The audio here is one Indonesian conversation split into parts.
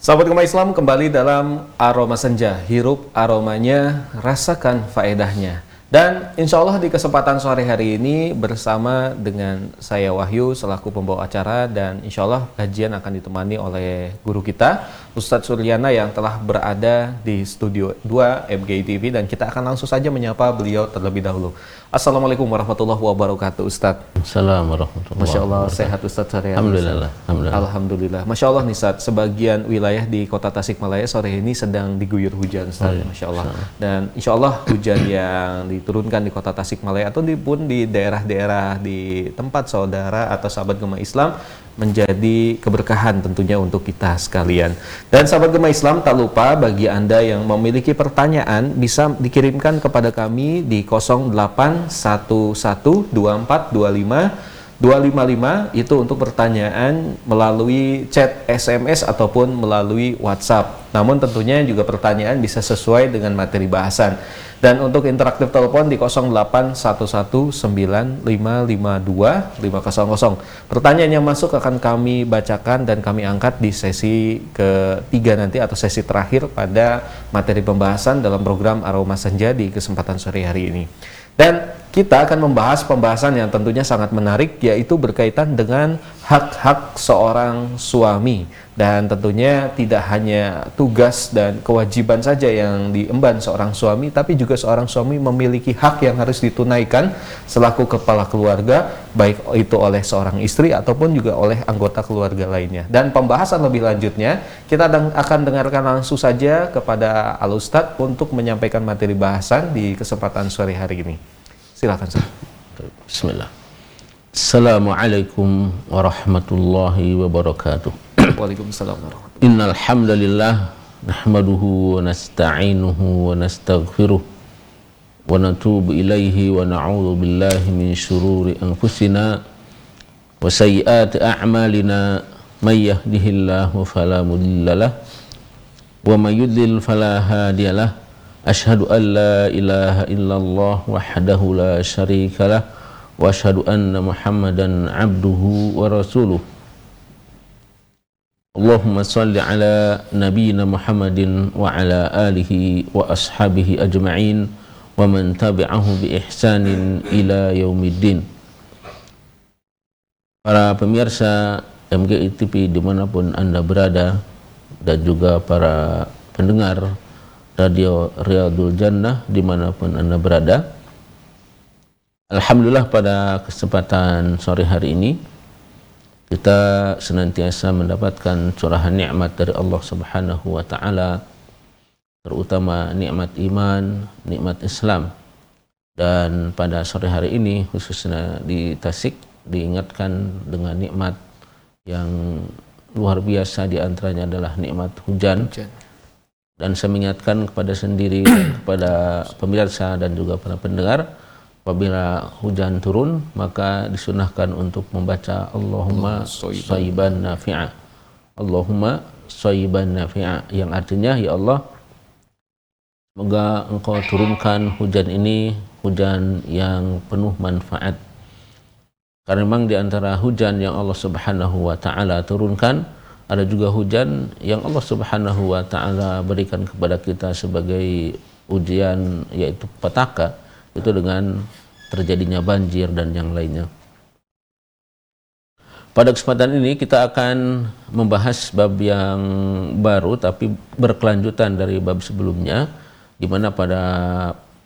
Sahabat Gemah Islam kembali dalam aroma senja, hirup aromanya, rasakan faedahnya. Dan insya Allah di kesempatan sore hari ini bersama dengan saya Wahyu selaku pembawa acara dan insya Allah kajian akan ditemani oleh guru kita Ustadz Suryana yang telah berada di studio 2 MGI TV dan kita akan langsung saja menyapa beliau terlebih dahulu. Assalamualaikum warahmatullahi wabarakatuh Ustadz. Assalamualaikum warahmatullahi Masya Allah sehat Ustadz sore Alhamdulillah. Alhamdulillah. Alhamdulillah. Masya Allah nih Ustadz, sebagian wilayah di kota Tasikmalaya sore ini sedang diguyur hujan Ustadz. Oh, iya. Masya Allah. Dan insya Allah hujan yang diturunkan di kota Tasikmalaya atau di, pun di daerah-daerah di tempat saudara atau sahabat gemah Islam menjadi keberkahan tentunya untuk kita sekalian. Dan sahabat Gemah Islam tak lupa bagi Anda yang memiliki pertanyaan bisa dikirimkan kepada kami di 08112425 255 itu untuk pertanyaan melalui chat SMS ataupun melalui WhatsApp. Namun tentunya juga pertanyaan bisa sesuai dengan materi bahasan. Dan untuk interaktif telepon di 08119552 Pertanyaan yang masuk akan kami bacakan dan kami angkat di sesi ketiga nanti atau sesi terakhir pada materi pembahasan dalam program Aroma Senja di kesempatan sore hari ini. Dan kita akan membahas pembahasan yang tentunya sangat menarik yaitu berkaitan dengan hak-hak seorang suami. Dan tentunya tidak hanya tugas dan kewajiban saja yang diemban seorang suami tapi juga seorang suami memiliki hak yang harus ditunaikan selaku kepala keluarga baik itu oleh seorang istri ataupun juga oleh anggota keluarga lainnya. Dan pembahasan lebih lanjutnya kita akan dengarkan langsung saja kepada Al Ustadz untuk menyampaikan materi bahasan di kesempatan sore hari ini Silakan. Bismillah. Assalamualaikum warahmatullahi wabarakatuh. Waalaikumsalam warahmatullahi Innal hamdalillah nahmaduhu wa nasta'inuhu wa nastaghfiruh wa natubu ilaihi wa na'udzu billahi min shururi anfusina wa sayyiati a'malina may yahdihillahu fala mudhillalah wa may yudlil fala hadiyalah أشهد أن لا إله إلا الله وحده لا شريك له وأشهد أن محمدا عبده ورسوله اللهم صل على نبينا محمد وعلى آله وأصحابه أجمعين ومن تبعه بإحسان إلى يوم الدين Para pemirsa MGI TV di mana pun Anda berada dan juga para pendengar Radio Riyadul Jannah di mana pun Anda berada. Alhamdulillah pada kesempatan sore hari ini kita senantiasa mendapatkan curahan nikmat dari Allah Subhanahu wa taala terutama nikmat iman, nikmat Islam. Dan pada sore hari ini khususnya di Tasik diingatkan dengan nikmat yang luar biasa di antaranya adalah nikmat hujan. hujan dan saya mengingatkan kepada sendiri kepada pemirsa dan juga para pendengar apabila hujan turun maka disunahkan untuk membaca Allahumma sayyiban nafi'a. Allahumma sayyiban nafi'a yang artinya ya Allah semoga engkau turunkan hujan ini hujan yang penuh manfaat. Karena memang di antara hujan yang Allah Subhanahu wa taala turunkan ada juga hujan yang Allah Subhanahu wa taala berikan kepada kita sebagai ujian yaitu petaka itu dengan terjadinya banjir dan yang lainnya. Pada kesempatan ini kita akan membahas bab yang baru tapi berkelanjutan dari bab sebelumnya di mana pada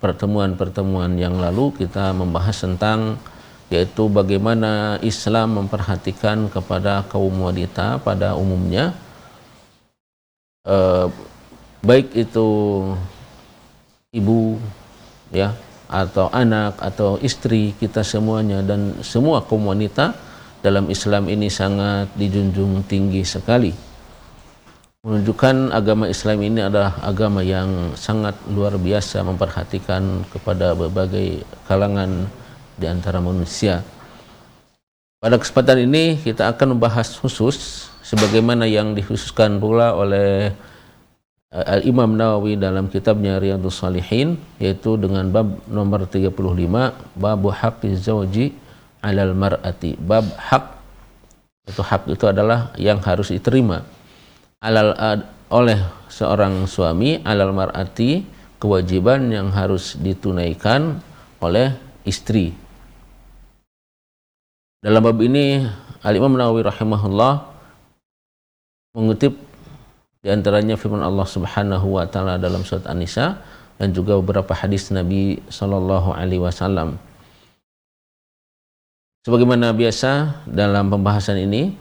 pertemuan-pertemuan yang lalu kita membahas tentang yaitu bagaimana Islam memperhatikan kepada kaum wanita pada umumnya. Eh, baik itu ibu ya atau anak atau istri kita semuanya dan semua kaum wanita dalam Islam ini sangat dijunjung tinggi sekali. Menunjukkan agama Islam ini adalah agama yang sangat luar biasa memperhatikan kepada berbagai kalangan di antara manusia. Pada kesempatan ini kita akan membahas khusus sebagaimana yang dikhususkan pula oleh uh, Al-Imam Nawawi dalam kitabnya Riyadhus Salihin yaitu dengan bab nomor 35 bab hak zawji 'alal mar'ati bab hak itu hak itu adalah yang harus diterima alal oleh seorang suami alal mar'ati kewajiban yang harus ditunaikan oleh istri. Dalam bab ini Al-Imam Nawawi rahimahullah mengutip di antaranya firman Allah Subhanahu wa taala dalam surat An-Nisa dan juga beberapa hadis Nabi sallallahu alaihi wasallam. Sebagaimana biasa dalam pembahasan ini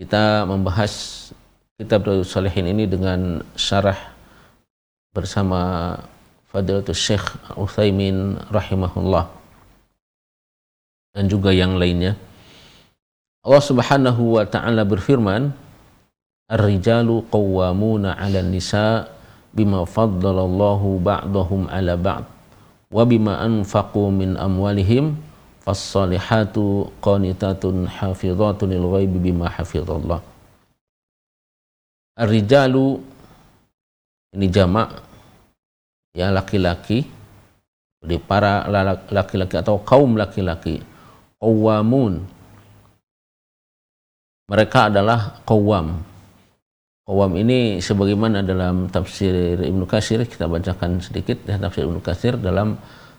kita membahas kitab Salihin ini dengan syarah bersama Fadilatul Syekh Uthaymin rahimahullah dan juga yang lainnya. Allah Subhanahu wa taala berfirman, "Ar-rijalu qawwamuna 'alan nisa bima faddalallahu ba'dahum 'ala ba'd wa bima anfaqu min amwalihim fas-salihatu qanitatun hafizatun lil ghaibi bima hafizallah." Ar-rijalu ini jamak ya laki-laki di para laki-laki atau kaum laki-laki qawamun mereka adalah qawam. Qawam ini sebagaimana dalam tafsir Ibnu Katsir kita bacakan sedikit ya tafsir Ibnu Katsir dalam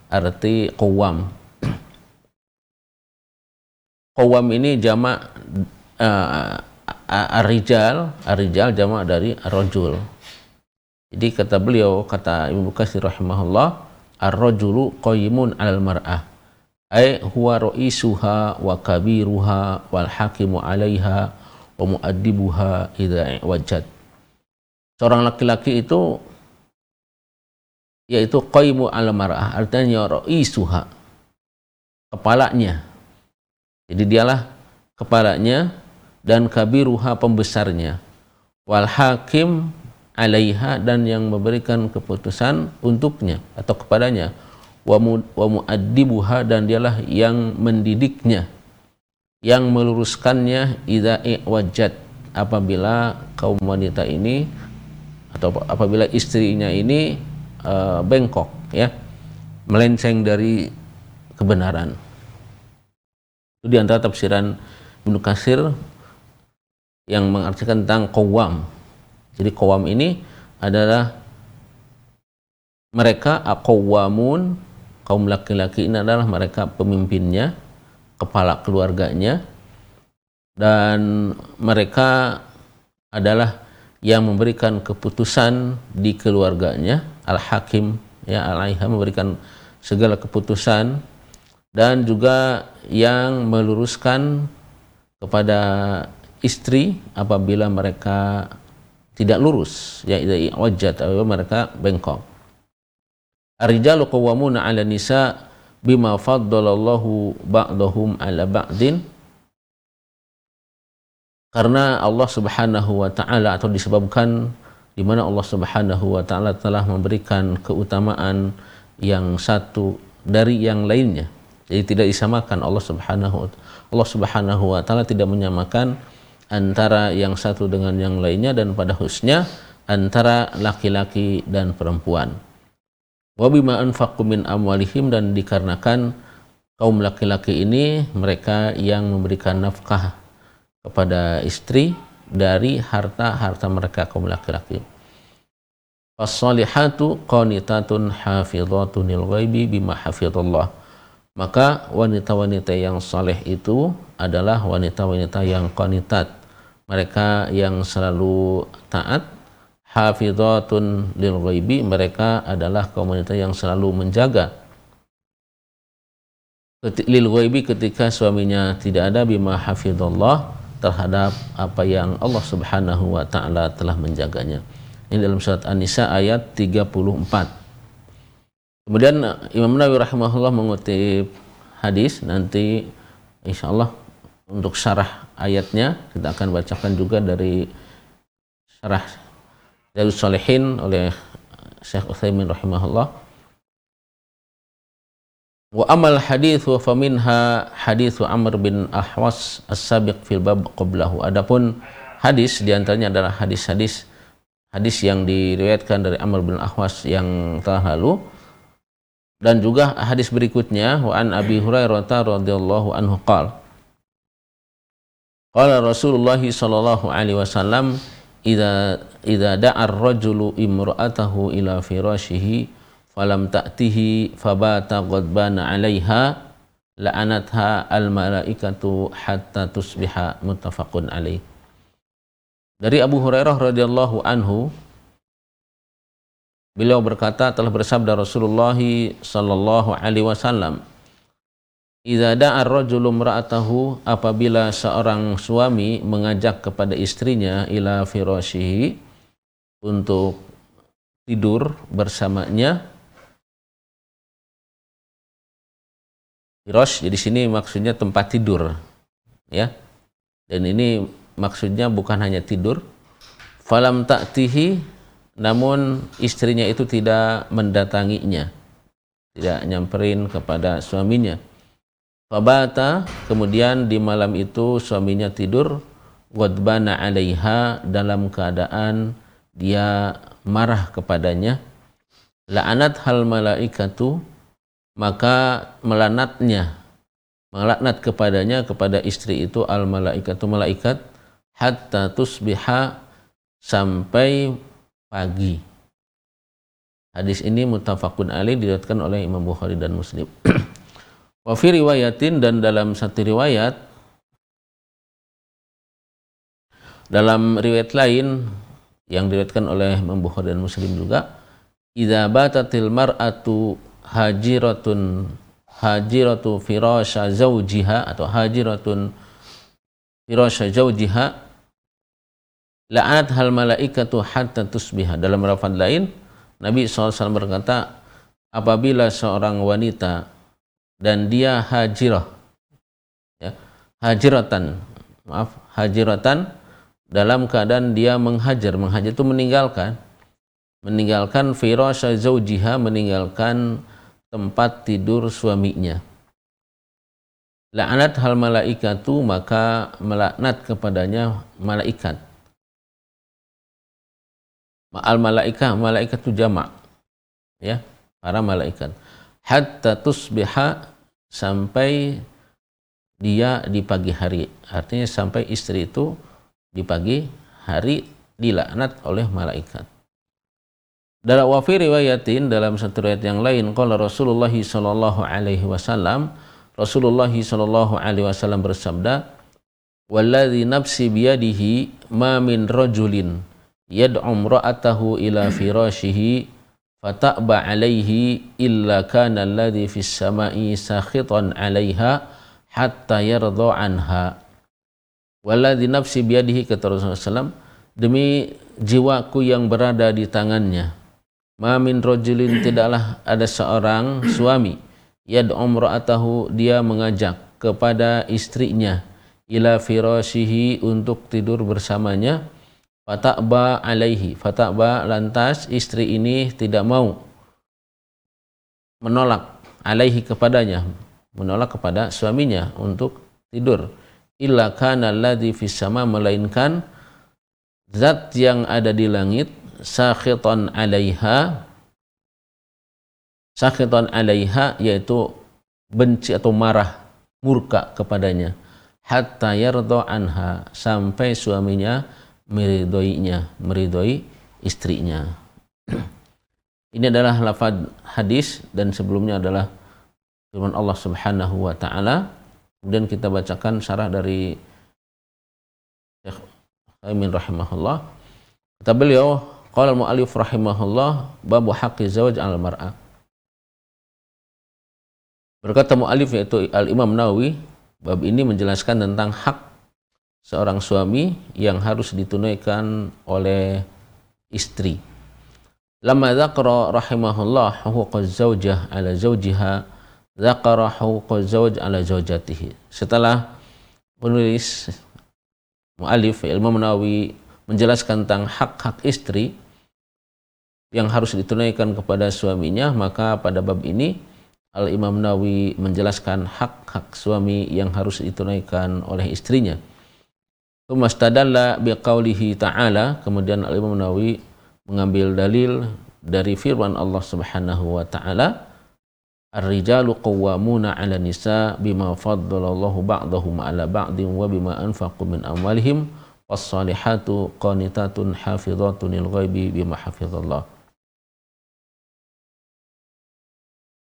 arti qawam. Qawam ini jamak uh, arijal, arijal jamak dari rajul. Jadi kata beliau, kata Ibnu Katsir rahimahullah, ar-rajulu qayyimun 'alal mar'ah ay huwa ra'isuha wa kabiruha wal hakimu 'alaiha wa mu'addibuha idza wajad. Seorang laki-laki itu yaitu qaimu al mar'ah artinya ra'isuha kepalanya. Jadi dialah kepalanya dan kabiruha pembesarnya. Wal hakim 'alaiha dan yang memberikan keputusan untuknya atau kepadanya wa muaddibuha dan dialah yang mendidiknya yang meluruskannya idza wajad apabila kaum wanita ini atau apabila istrinya ini uh, bengkok ya melenceng dari kebenaran. Itu di antara tafsiran Ibnu Kasir yang mengartikan tentang kawam jadi kawam ini adalah mereka akawamun kaum laki-laki ini adalah mereka pemimpinnya, kepala keluarganya, dan mereka adalah yang memberikan keputusan di keluarganya, al-hakim ya alaiha memberikan segala keputusan dan juga yang meluruskan kepada istri apabila mereka tidak lurus ya wajat apabila mereka bengkok Ar-rijalu qawwamuna 'ala nisa bima faddalallahu ba'dahum 'ala ba'din. Karena Allah Subhanahu wa taala atau disebabkan di mana Allah Subhanahu wa taala telah memberikan keutamaan yang satu dari yang lainnya. Jadi tidak disamakan. Allah Subhanahu wa Allah Subhanahu wa taala tidak menyamakan antara yang satu dengan yang lainnya dan pada khususnya antara laki-laki dan perempuan wabima anfaqu min amwalihim dan dikarenakan kaum laki-laki ini mereka yang memberikan nafkah kepada istri dari harta-harta mereka kaum laki-laki. Fasalihatu qanitatun hafizatun lil ghaibi bima hafizallah. Maka wanita-wanita yang saleh itu adalah wanita-wanita yang qanitat. Mereka yang selalu taat hafizatun lil ghaibi mereka adalah komunitas yang selalu menjaga lil ghaibi ketika suaminya tidak ada bima hafizallah terhadap apa yang Allah Subhanahu wa taala telah menjaganya. Ini dalam surat An-Nisa ayat 34. Kemudian Imam Nawawi rahimahullah mengutip hadis nanti insyaallah untuk syarah ayatnya kita akan bacakan juga dari syarah dari Salihin oleh Syekh Utsaimin rahimahullah. Wa amal hadis wa faminha hadis Amr bin Ahwas as-sabiq fil bab qablahu. Adapun hadis di antaranya adalah hadis-hadis hadis yang diriwayatkan dari Amr bin Ahwas yang telah lalu dan juga hadis berikutnya wa an Abi Hurairah radhiyallahu anhu qala Qala Rasulullah sallallahu alaihi wasallam idza idza da'a ar-rajulu imra'atahu ila firashihi falam ta'tihi fabata ghadbana 'alaiha la'anatha al-malaikatu hatta tusbiha muttafaqun alaih. Dari Abu Hurairah radhiyallahu anhu beliau berkata telah bersabda Rasulullah sallallahu alaihi wasallam Idza da'a ar-rajulu imra'atahu apabila seorang suami mengajak kepada istrinya ila firashihi untuk tidur bersamanya Firash jadi sini maksudnya tempat tidur ya. Dan ini maksudnya bukan hanya tidur. Falam ta'tihi namun istrinya itu tidak mendatanginya. Tidak nyamperin kepada suaminya Fabata kemudian di malam itu suaminya tidur wadbana alaiha dalam keadaan dia marah kepadanya. La'anat hal malaikatu maka melanatnya melaknat kepadanya kepada istri itu al malaikatu malaikat hatta tusbiha sampai pagi. Hadis ini mutafakun ali diriwayatkan oleh Imam Bukhari dan Muslim Wa fi riwayatin dan dalam satu riwayat dalam riwayat lain yang diriwayatkan oleh Imam Bukhari dan Muslim juga idza batatil mar'atu hajiratun hajiratu firasha zawjiha atau hajiratun firasha zawjiha la'anat hal malaikatu hatta tusbiha. Dalam rafad lain Nabi SAW berkata apabila seorang wanita dan dia hajirah. Ya, hajiratan. Maaf hajiratan dalam keadaan dia menghajar. Menghajar itu meninggalkan. Meninggalkan firasha zaujiha meninggalkan tempat tidur suaminya. La'anat hal malaikatu maka melaknat kepadanya malaikat. Al malaikah malaikat itu jamak ya para malaikat hatta tusbiha sampai dia di pagi hari. Artinya sampai istri itu di pagi hari dilaknat oleh malaikat. Dalam wafi riwayatin dalam satu riwayat yang lain qala Rasulullah sallallahu alaihi wasallam Rasulullah sallallahu alaihi wasallam bersabda Walladhi nafsi biyadihi ma min rajulin yad'u imra'atahu ila firashihi fata'ba alaihi illa kana alladhi fis sama'i sakhitan 'alaiha hatta yarda anha walladhi nafsi biyadihi kata Rasulullah SAW demi jiwaku yang berada di tangannya. Ma min rajulin tidaklah ada seorang suami. Yad'u imra'atahu dia mengajak kepada istrinya. Ila firashihi untuk tidur bersamanya Fata'ba alaihi. Fata'ba lantas istri ini tidak mau menolak alaihi kepadanya. Menolak kepada suaminya untuk tidur. Illa kana alladhi fis sama melainkan zat yang ada di langit sakhitan alaiha sakhitan alaiha yaitu benci atau marah murka kepadanya hatta yardo anha sampai suaminya meridoinya, meridoi istrinya. Ini adalah lafaz hadis dan sebelumnya adalah firman Allah Subhanahu wa taala. Kemudian kita bacakan syarah dari Syekh Aimin rahimahullah. Kata beliau, qala al-mu'allif rahimahullah babu haqqi zawaj al-mar'ah. Berkata mu'allif yaitu Al-Imam Nawawi, bab ini menjelaskan tentang hak seorang suami yang harus ditunaikan oleh istri. Lama dzakara rahimahullah huquqaz zaujah ala zaujiha dzakara huquqaz zauj ala zaujatihi. Setelah penulis mualif ilmu Nawawi menjelaskan tentang hak-hak istri yang harus ditunaikan kepada suaminya, maka pada bab ini Al Imam Nawawi menjelaskan hak-hak suami yang harus ditunaikan oleh istrinya. Tumastadalla biqaulihi ta'ala. Kemudian Al-Imam Nawawi mengambil dalil dari firman Allah Subhanahu wa taala Ar-rijalu qawwamuna 'ala nisa bima faddalallahu ba'dahum 'ala ba'din wa bima anfaqu min amwalihim was-salihatu qanitatun hafizatun lil ghaibi bima hafizallah.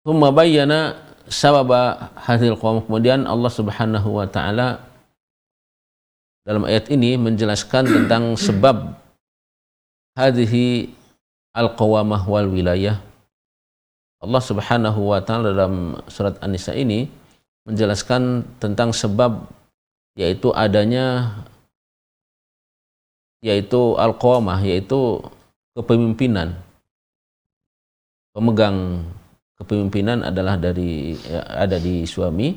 Thumma bayyana sababa hadhil qawm. Kemudian Allah Subhanahu wa taala dalam ayat ini menjelaskan tentang sebab hadhihi al-qawamah wal wilayah. Allah Subhanahu wa taala dalam surat An-Nisa ini menjelaskan tentang sebab yaitu adanya yaitu al-qawamah yaitu kepemimpinan. Pemegang kepemimpinan adalah dari ya, ada di suami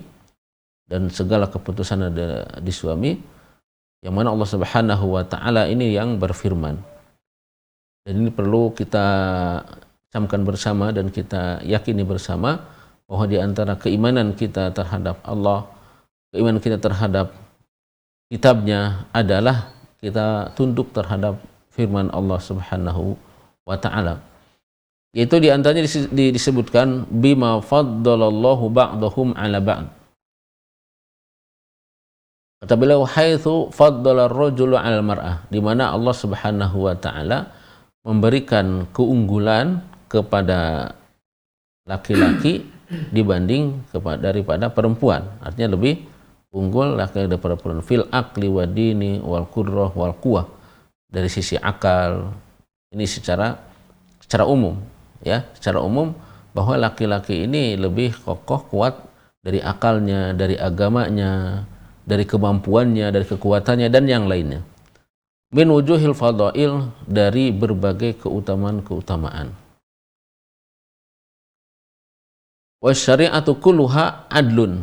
dan segala keputusan ada di suami yang mana Allah Subhanahu wa taala ini yang berfirman. Dan ini perlu kita camkan bersama dan kita yakini bersama bahwa di antara keimanan kita terhadap Allah, keimanan kita terhadap kitabnya adalah kita tunduk terhadap firman Allah Subhanahu wa taala. Yaitu di antaranya disebutkan bima faddalallahu ba'dahum ala ba'd. Kata beliau haitsu faddala ar-rajulu 'ala mar'ah di mana Allah Subhanahu wa taala memberikan keunggulan kepada laki-laki dibanding kepada daripada perempuan. Artinya lebih unggul laki daripada perempuan. Fil akli wa dini wal qudrah wal quwah dari sisi akal ini secara secara umum ya. Secara umum bahwa laki-laki ini lebih kokoh kuat dari akalnya, dari agamanya, dari kemampuannya, dari kekuatannya dan yang lainnya. Min wujuhil fadail dari berbagai keutamaan-keutamaan. Wa syari'atu kulluha adlun.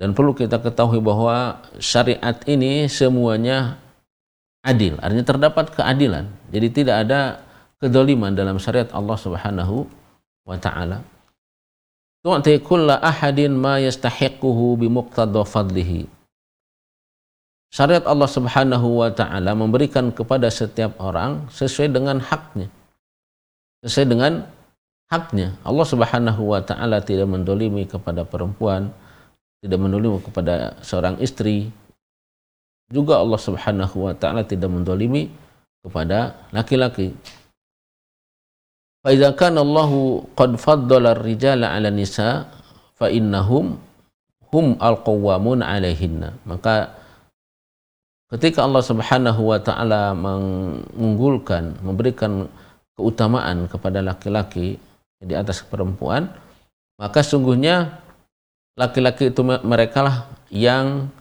Dan perlu kita ketahui bahwa syariat ini semuanya adil, artinya terdapat keadilan. Jadi tidak ada kedoliman dalam syariat Allah Subhanahu wa taala. Tu'ti kulla ahadin ma yastahiquhu bimuqtada fadlihi. Syariat Allah Subhanahu wa taala memberikan kepada setiap orang sesuai dengan haknya. Sesuai dengan haknya. Allah Subhanahu wa taala tidak mendolimi kepada perempuan, tidak mendolimi kepada seorang istri. Juga Allah Subhanahu wa taala tidak mendolimi kepada laki-laki. فإذا كان الله قد فضل الرجال على النساء فإنهم hum al-qawwamun alaihinna maka ketika Allah Subhanahu wa taala mengunggulkan memberikan keutamaan kepada laki-laki di atas perempuan maka sungguhnya laki-laki itu mereka lah yang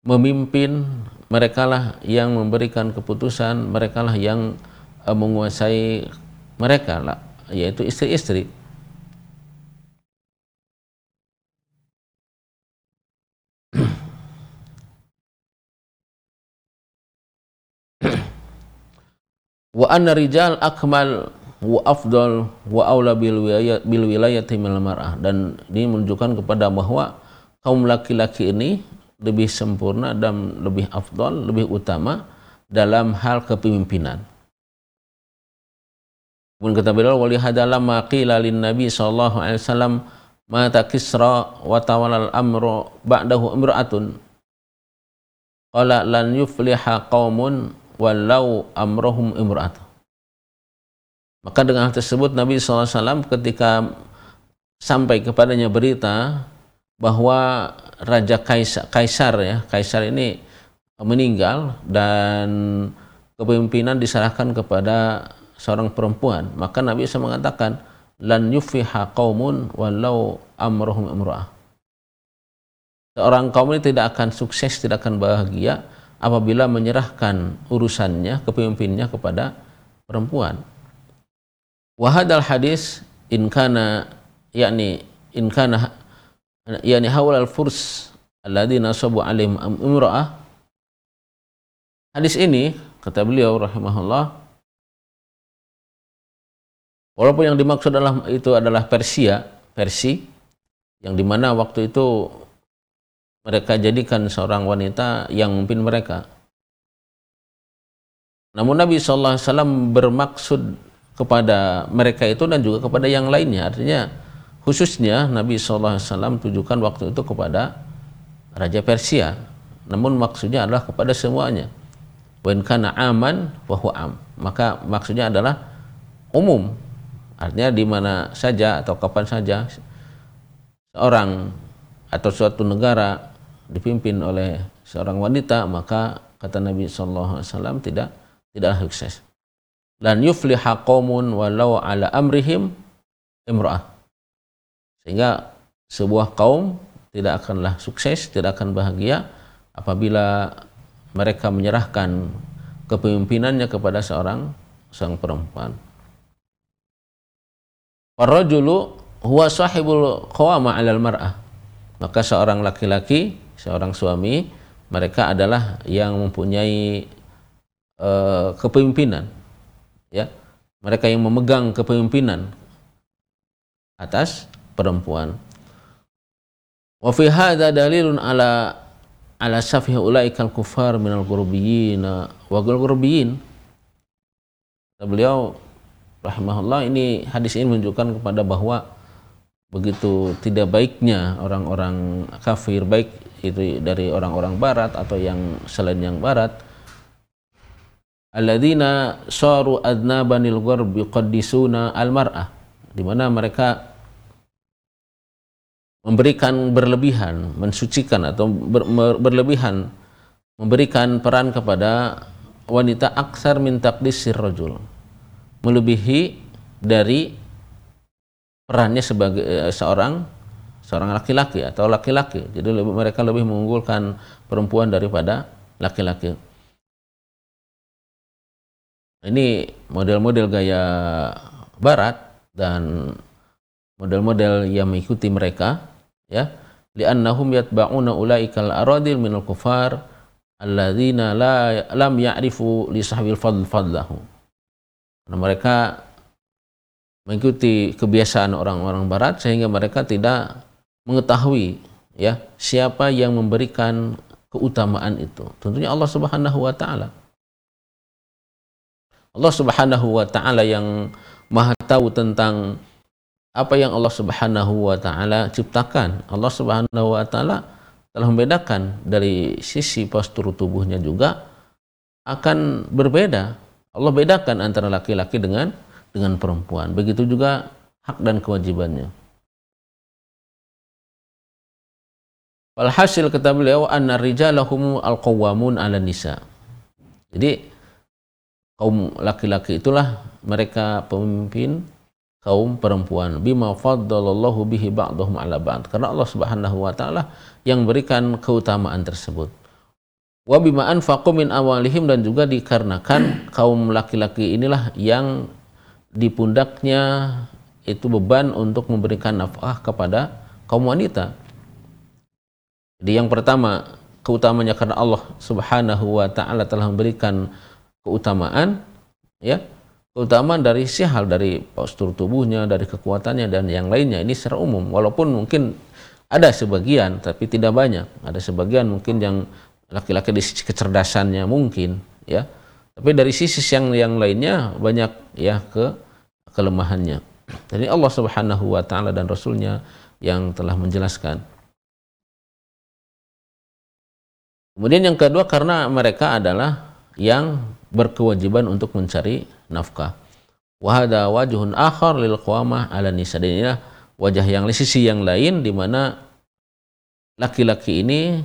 memimpin mereka lah yang memberikan keputusan mereka lah yang eh, menguasai mereka yaitu istri-istri wa anna rijal akmal wa afdal wa aula bil wilayat bil wilayati mar'ah dan ini menunjukkan kepada bahwa kaum laki-laki ini lebih sempurna dan lebih afdal, lebih utama dalam hal kepemimpinan. Kemudian kata beliau wali hadalam maqila lin Nabi sallallahu alaihi wasallam mata Kisra wa tawallal amru ba'dahu imra'atun. Qala lan yufliha qaumun walau amrohum imra'at maka dengan hal tersebut Nabi SAW ketika sampai kepadanya berita bahwa Raja Kaisar, Kaisar ya Kaisar ini meninggal dan kepemimpinan diserahkan kepada seorang perempuan, maka Nabi bisa mengatakan lan yufiha qaumun walau amruhum imra'ah. Seorang kaum ini tidak akan sukses, tidak akan bahagia apabila menyerahkan urusannya, kepemimpinnya kepada perempuan. Wahadal hadis in kana yakni in kana yakni hawal al-furs alladhi nasabu alaihim imra'ah Hadis ini kata beliau rahimahullah Walaupun yang dimaksud adalah itu adalah Persia, Persi, yang di mana waktu itu mereka jadikan seorang wanita yang memimpin mereka. Namun Nabi SAW bermaksud kepada mereka itu dan juga kepada yang lainnya. Artinya khususnya Nabi SAW tujukan waktu itu kepada Raja Persia. Namun maksudnya adalah kepada semuanya. in kana aman wa huwa am maka maksudnya adalah umum artinya di mana saja atau kapan saja seorang atau suatu negara dipimpin oleh seorang wanita maka kata Nabi Shallallahu Alaihi Wasallam tidak tidak sukses. Dan yufliha qaumun walau ala amrihim imra'ah. Sehingga sebuah kaum tidak akanlah sukses tidak akan bahagia apabila mereka menyerahkan kepemimpinannya kepada seorang sang perempuan Ar-rajulu huwa sahibul qawama 'alal mar'ah. Maka seorang laki-laki, seorang suami, mereka adalah yang mempunyai uh, kepemimpinan. Ya. Mereka yang memegang kepemimpinan atas perempuan. Wa fi hadza dalilun ala ala safih ulaikal kufar minal ghurubiyyin wa ghurubiyyin. Beliau rahimahullah ini hadis ini menunjukkan kepada bahwa begitu tidak baiknya orang-orang kafir baik itu dari orang-orang barat atau yang selain yang barat alladzina saru adnabanil gharbi qaddisuna almar'ah di mana mereka memberikan berlebihan, mensucikan atau ber, berlebihan memberikan peran kepada wanita aksar min taqdisir rajul melebihi dari perannya sebagai uh, seorang seorang laki-laki atau laki-laki. Jadi lebih, mereka lebih mengunggulkan perempuan daripada laki-laki. Ini model-model gaya barat dan model-model yang mengikuti mereka ya li'annahum yatba'una ulaikal aradil minal kufar alladzina la lam ya'rifu li sahbil fadl fadlahu karena mereka mengikuti kebiasaan orang-orang barat sehingga mereka tidak mengetahui ya siapa yang memberikan keutamaan itu. Tentunya Allah Subhanahu wa taala. Allah Subhanahu wa taala yang Maha tahu tentang apa yang Allah Subhanahu wa taala ciptakan. Allah Subhanahu wa taala telah membedakan dari sisi postur tubuhnya juga akan berbeda Allah bedakan antara laki-laki dengan dengan perempuan. Begitu juga hak dan kewajibannya. Walhasil kata beliau anna rijalahum al-qawwamun 'ala nisa. Jadi kaum laki-laki itulah mereka pemimpin kaum perempuan bima faddalallahu bihi ba'dahum 'ala ba'd. Karena Allah Subhanahu wa taala yang berikan keutamaan tersebut wa bima anfaqu min awalihim dan juga dikarenakan kaum laki-laki inilah yang di pundaknya itu beban untuk memberikan nafkah kepada kaum wanita. Jadi yang pertama keutamanya karena Allah Subhanahu wa taala telah memberikan keutamaan ya keutamaan dari si hal dari postur tubuhnya, dari kekuatannya dan yang lainnya ini secara umum walaupun mungkin ada sebagian tapi tidak banyak. Ada sebagian mungkin yang laki-laki di sisi kecerdasannya mungkin ya. Tapi dari sisi yang yang lainnya banyak ya ke kelemahannya. Jadi Allah Subhanahu wa taala dan rasulnya yang telah menjelaskan. Kemudian yang kedua karena mereka adalah yang berkewajiban untuk mencari nafkah. Wahada wajhun akhar lil qawamah ala nisa. Dan inilah wajah yang sisi yang lain di mana laki-laki ini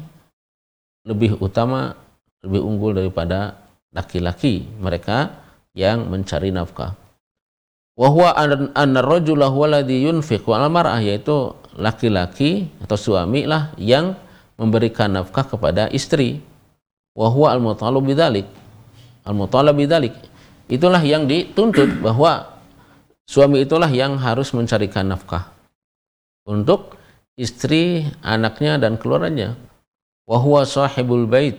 lebih utama, lebih unggul daripada laki-laki mereka yang mencari nafkah. Wahwa anna rajula huwa alladhi yunfiq wal mar'ah yaitu laki-laki atau suami lah yang memberikan nafkah kepada istri. Wahwa al-mutalab bidzalik. Al-mutalab bidzalik. Itulah yang dituntut bahwa suami itulah yang harus mencarikan nafkah untuk istri, anaknya dan keluarganya wahwa sahibul bait.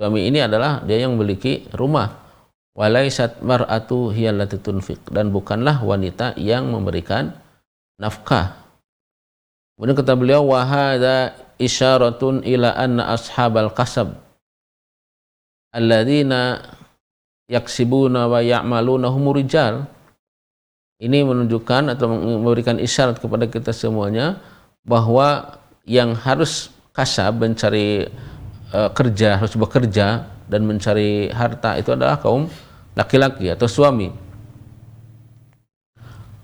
Suami ini adalah dia yang memiliki rumah. Walaisat mar'atu hiyallati tunfiq. Dan bukanlah wanita yang memberikan nafkah. Kemudian kata beliau wa hadza isyaratun ila anna ashabal kasab alladzina yaksibuna wa ya'maluna humur rijal. Ini menunjukkan atau memberikan isyarat kepada kita semuanya bahwa yang harus kasab mencari uh, kerja harus bekerja dan mencari harta itu adalah kaum laki-laki atau suami.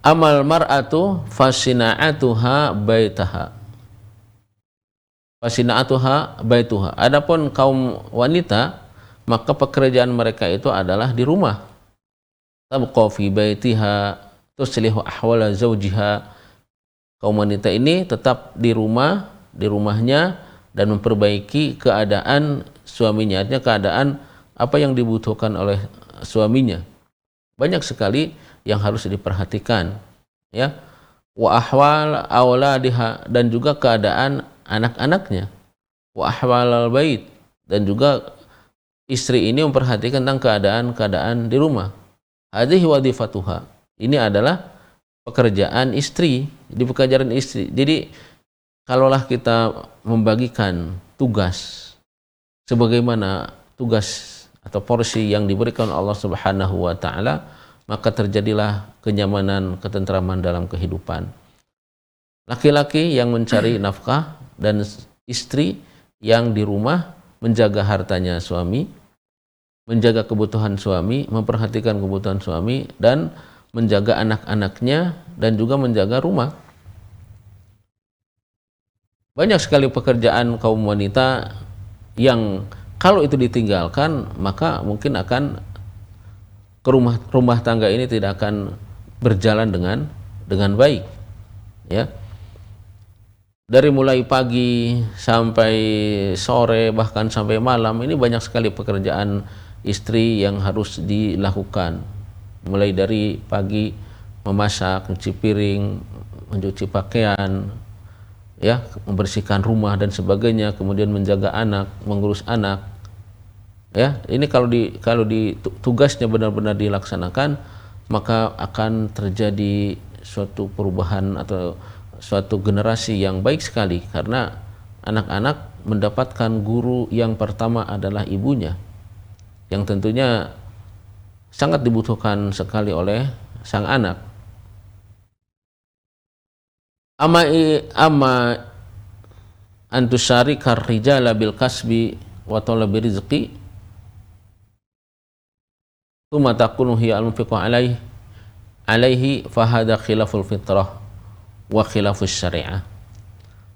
Amal mar'atu fasina'atuha baitaha. Fasina'atuha baituha. Adapun kaum wanita, maka pekerjaan mereka itu adalah di rumah. Tabqa fi baitiha tuslihu ahwala zawjiha. Kaum wanita ini tetap di rumah, di rumahnya dan memperbaiki keadaan suaminya, artinya keadaan apa yang dibutuhkan oleh suaminya. Banyak sekali yang harus diperhatikan ya. Wa ahwal dan juga keadaan anak-anaknya. Wa ahwal bait dan juga istri ini memperhatikan tentang keadaan-keadaan di rumah. Hadhihi wadifatuha. Ini adalah pekerjaan istri di pekerjaan istri. Jadi kalaulah kita membagikan tugas sebagaimana tugas atau porsi yang diberikan Allah Subhanahu wa taala maka terjadilah kenyamanan, ketentraman dalam kehidupan. Laki-laki yang mencari nafkah dan istri yang di rumah menjaga hartanya suami, menjaga kebutuhan suami, memperhatikan kebutuhan suami dan menjaga anak-anaknya dan juga menjaga rumah. Banyak sekali pekerjaan kaum wanita yang kalau itu ditinggalkan maka mungkin akan ke rumah rumah tangga ini tidak akan berjalan dengan dengan baik ya. Dari mulai pagi sampai sore bahkan sampai malam ini banyak sekali pekerjaan istri yang harus dilakukan. Mulai dari pagi memasak, mencuci piring, mencuci pakaian, ya, membersihkan rumah dan sebagainya, kemudian menjaga anak, mengurus anak, ya. Ini kalau di kalau di tugasnya benar-benar dilaksanakan maka akan terjadi suatu perubahan atau suatu generasi yang baik sekali karena anak-anak mendapatkan guru yang pertama adalah ibunya yang tentunya sangat dibutuhkan sekali oleh sang anak ama ama antusari karrijala bil kasbi wa talabi rizqi Tuma takunu hiya al-munfiqu alaihi alaihi fahada khilaful fitrah wa khilafus syariah.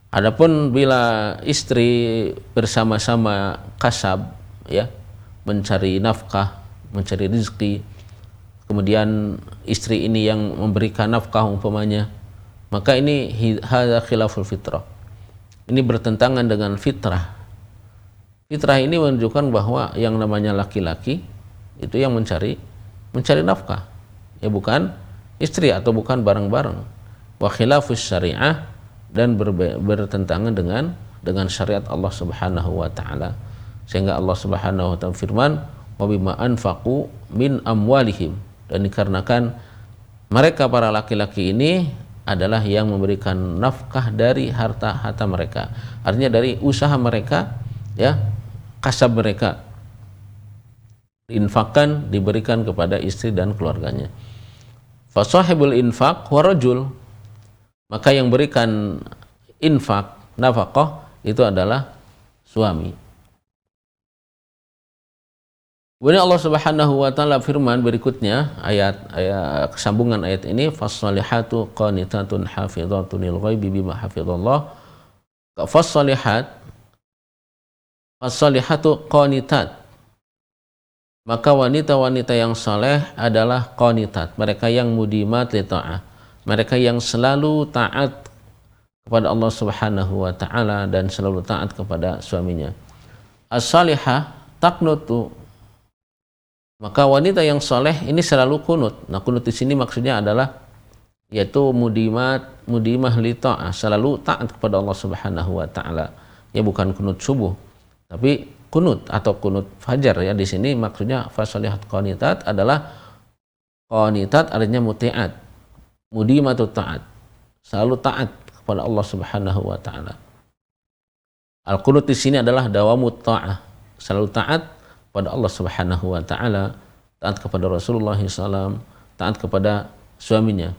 Adapun bila istri bersama-sama kasab ya mencari nafkah, mencari rezeki, kemudian istri ini yang memberikan nafkah umpamanya, maka ini hadza khilaful fitrah. Ini bertentangan dengan fitrah. Fitrah ini menunjukkan bahwa yang namanya laki-laki itu yang mencari mencari nafkah ya bukan istri atau bukan bareng-bareng wa khilafus syariah dan ber, bertentangan dengan dengan syariat Allah Subhanahu wa taala sehingga Allah Subhanahu wa taala firman wa bima anfaqu min amwalihim dan dikarenakan mereka para laki-laki ini adalah yang memberikan nafkah dari harta-harta mereka artinya dari usaha mereka ya kasab mereka diinfakkan diberikan kepada istri dan keluarganya. Fasahibul infak warajul maka yang berikan infak nafkah itu adalah suami. Kemudian Allah Subhanahu wa taala firman berikutnya ayat ayat kesambungan ayat ini fasalihatu qanitatun hafizatun lil ghaibi bima hafizallah. Fasalihat fasalihatu qanitat maka wanita-wanita yang saleh adalah qanitat, mereka yang mudimat li ta'ah, mereka yang selalu taat kepada Allah Subhanahu wa taala dan selalu taat kepada suaminya. As-salihah taknutu maka wanita yang soleh ini selalu kunut. Nah kunut di sini maksudnya adalah yaitu mudimat, mudimah li ta'ah, selalu taat kepada Allah Subhanahu wa taala. Ya bukan kunut subuh, tapi kunut atau kunut fajar ya di sini maksudnya fasalihat qanitat adalah qanitat artinya mutiat mudimatu taat selalu taat kepada Allah Subhanahu wa taala al kunut di sini adalah dawamut taat selalu taat kepada Allah Subhanahu wa taala taat kepada Rasulullah SAW taat kepada suaminya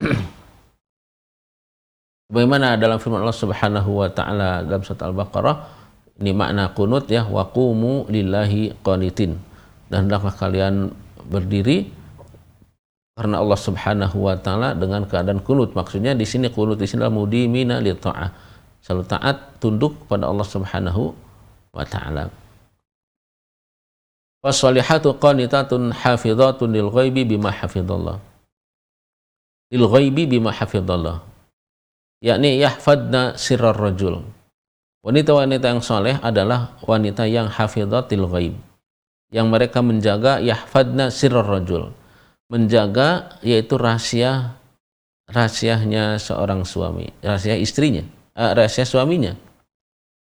Bagaimana dalam firman Allah Subhanahu wa taala dalam surat Al-Baqarah Ini makna kunut ya waqumu lillahi qanitin. Dan hendaklah kalian berdiri karena Allah Subhanahu wa taala dengan keadaan kunut. Maksudnya di sini kunut di sini mudimina li ta'ah. Selalu taat tunduk kepada Allah Subhanahu wa taala. Fasalihatu qanitatun hafizatun lil ghaibi bima hafizallah. Lil ghaibi bima hafizallah. Yakni yahfadna sirrar rajul Wanita-wanita yang soleh adalah wanita yang hafidhatil ghaib. Yang mereka menjaga yahfadna sirr rajul. Menjaga yaitu rahasia rahasianya seorang suami, rahasia istrinya, eh, rahasia suaminya.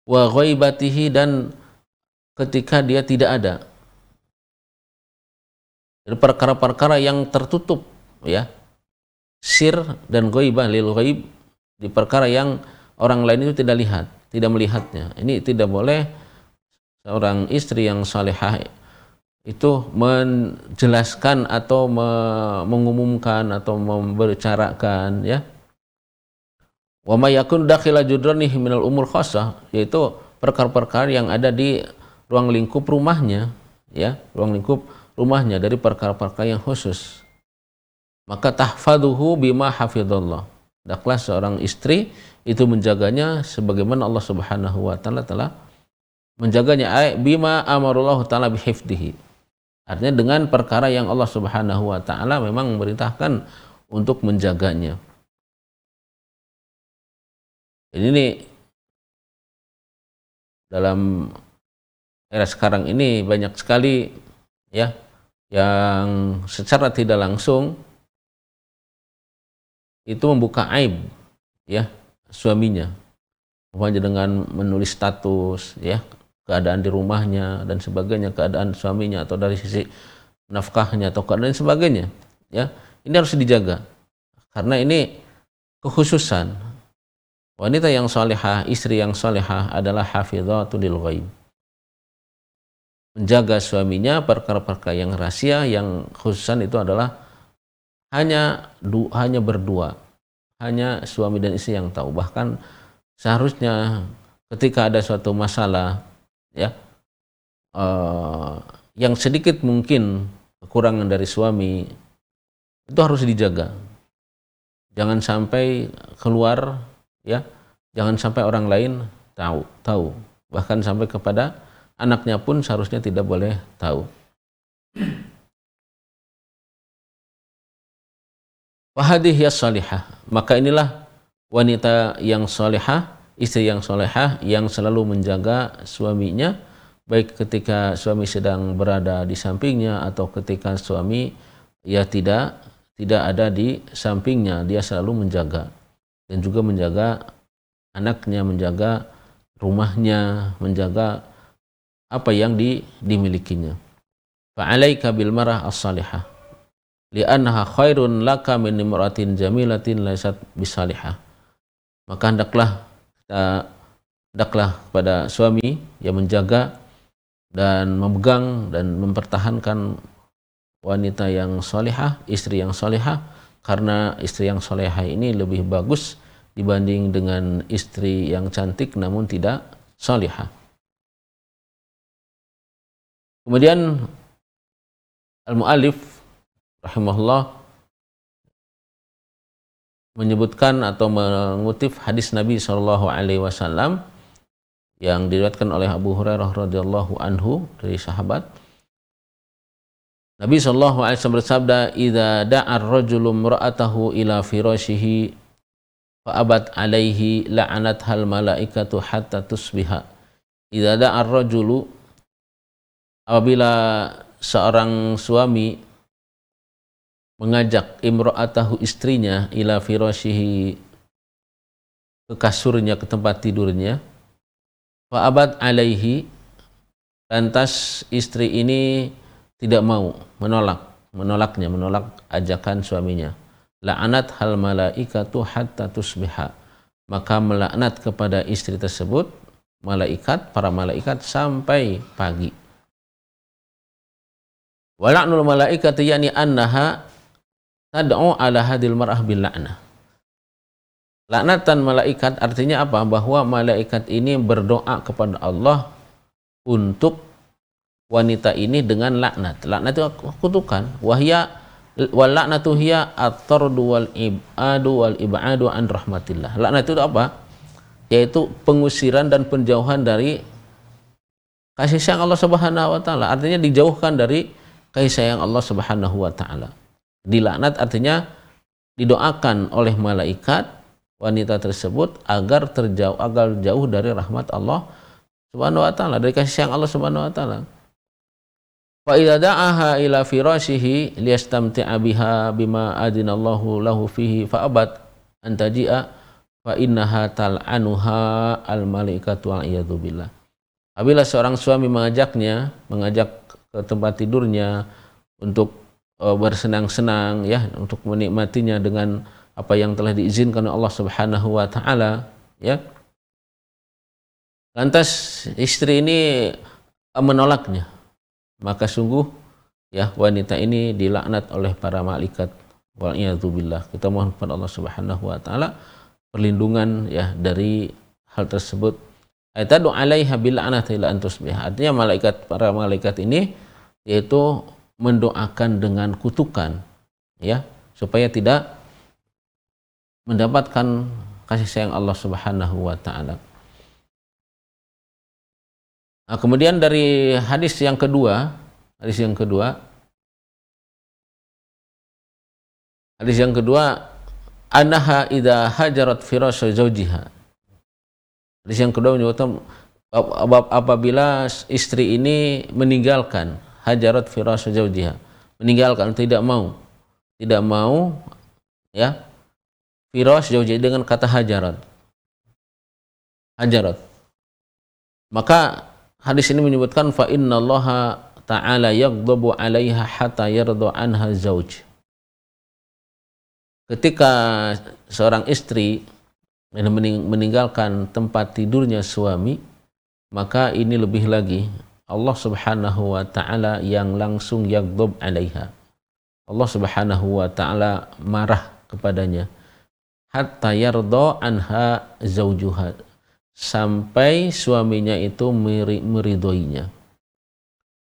Wa ghaibatihi dan ketika dia tidak ada. Perkara-perkara yang tertutup ya. Sir dan ghaibah lil ghaib di perkara yang orang lain itu tidak lihat tidak melihatnya. Ini tidak boleh seorang istri yang salihah itu menjelaskan atau mengumumkan atau membicarakan ya wa ma yakun dakhila judranih minal umur khasah yaitu perkara-perkara yang ada di ruang lingkup rumahnya ya ruang lingkup rumahnya dari perkara-perkara yang khusus. Maka tahfaduhu bima hafidhallah daklah seorang istri itu menjaganya sebagaimana Allah Subhanahu wa taala telah menjaganya. Ay bima amarullah taala bihifdihi. Artinya dengan perkara yang Allah Subhanahu wa taala memang memerintahkan untuk menjaganya. Ini nih dalam era sekarang ini banyak sekali ya yang secara tidak langsung itu membuka aib ya suaminya. Umpamanya dengan menulis status ya keadaan di rumahnya dan sebagainya keadaan suaminya atau dari sisi nafkahnya atau keadaan sebagainya ya. Ini harus dijaga karena ini kekhususan. Wanita yang solehah istri yang solehah adalah hafidhatul ghaib menjaga suaminya perkara-perkara yang rahasia yang khususan itu adalah hanya du, hanya berdua hanya suami dan istri yang tahu. Bahkan seharusnya ketika ada suatu masalah ya uh, yang sedikit mungkin kekurangan dari suami itu harus dijaga. Jangan sampai keluar ya, jangan sampai orang lain tahu, tahu. Bahkan sampai kepada anaknya pun seharusnya tidak boleh tahu. Wahadih ya salihah. Maka inilah wanita yang salihah, istri yang salihah yang selalu menjaga suaminya baik ketika suami sedang berada di sampingnya atau ketika suami ya tidak tidak ada di sampingnya, dia selalu menjaga dan juga menjaga anaknya, menjaga rumahnya, menjaga apa yang di, dimilikinya. Fa'alaika bil marah as-salihah li'annaha khairun laka min imratin jamilatin laisat bisalihah maka hendaklah kita hendaklah kepada suami yang menjaga dan memegang dan mempertahankan wanita yang solehah, istri yang solehah, karena istri yang solehah ini lebih bagus dibanding dengan istri yang cantik namun tidak solehah. Kemudian al-mu'alif rahimahullah menyebutkan atau mengutip hadis Nabi Shallallahu Alaihi Wasallam yang diriwayatkan oleh Abu Hurairah radhiyallahu anhu dari sahabat Nabi Shallallahu Alaihi Wasallam bersabda, "Ida da'ar rajulu mra'atahu ila firashihi fa'abat alaihi la'anat hal malaikatu hatta tusbiha." Ida da'ar rajulu apabila seorang suami mengajak imro'atahu istrinya ila firashihi ke kasurnya ke tempat tidurnya fa abad alaihi lantas istri ini tidak mau menolak menolaknya menolak ajakan suaminya. La'anat hal malaikatu hatta tusbiha. Maka melaknat kepada istri tersebut malaikat para malaikat sampai pagi wala'nul malaikati yani annaha tad'u ala hadil mar'ah bil la'nah. laknatan malaikat artinya apa? Bahwa malaikat ini berdoa kepada Allah untuk wanita ini dengan laknat. Laknat itu kutukan. Wahya wal laknatu hiya at-tardu wal ibadu wal ibadu an rahmatillah. Laknat itu apa? Yaitu pengusiran dan penjauhan dari kasih sayang Allah Subhanahu wa taala. Artinya dijauhkan dari kasih sayang Allah Subhanahu wa taala. Dilaknat artinya didoakan oleh malaikat wanita tersebut agar terjauh agar jauh dari rahmat Allah Subhanahu wa taala, dari kasih sayang Allah Subhanahu wa taala. Fa idza da'aha ila firashihi liyastamti'a biha bima adinallahu lahu fihi fa abad an taji'a fa innaha tal'anuha al malaikatu wal billah. Apabila seorang suami mengajaknya, mengajak ke tempat tidurnya untuk uh, bersenang-senang ya, untuk menikmatinya dengan apa yang telah diizinkan oleh Allah Subhanahu wa taala, ya. Lantas istri ini menolaknya. Maka sungguh ya wanita ini dilaknat oleh para malaikat wal billah. Kita mohon kepada Allah Subhanahu wa taala perlindungan ya dari hal tersebut Aitadu alaiha bil ila antusbih. Artinya malaikat para malaikat ini yaitu mendoakan dengan kutukan ya supaya tidak mendapatkan kasih sayang Allah Subhanahu wa taala. Nah, kemudian dari hadis yang kedua, hadis yang kedua Hadis yang kedua, anaha idza hajarat firasy zawjiha Hadis yang kedua menyebutkan apabila istri ini meninggalkan hajarat firasy zawjiha, meninggalkan tidak mau, tidak mau ya firas jauh dengan kata hajarat. Hajarat. Maka hadis ini menyebutkan fa innallaha ta'ala yaghdabu 'alaiha hatta yarda anha zauj. Ketika seorang istri meninggalkan tempat tidurnya suami, maka ini lebih lagi Allah Subhanahu wa taala yang langsung yaghdab alaiha. Allah Subhanahu wa taala marah kepadanya hatta yarda anha zaujuha sampai suaminya itu meridhoinya.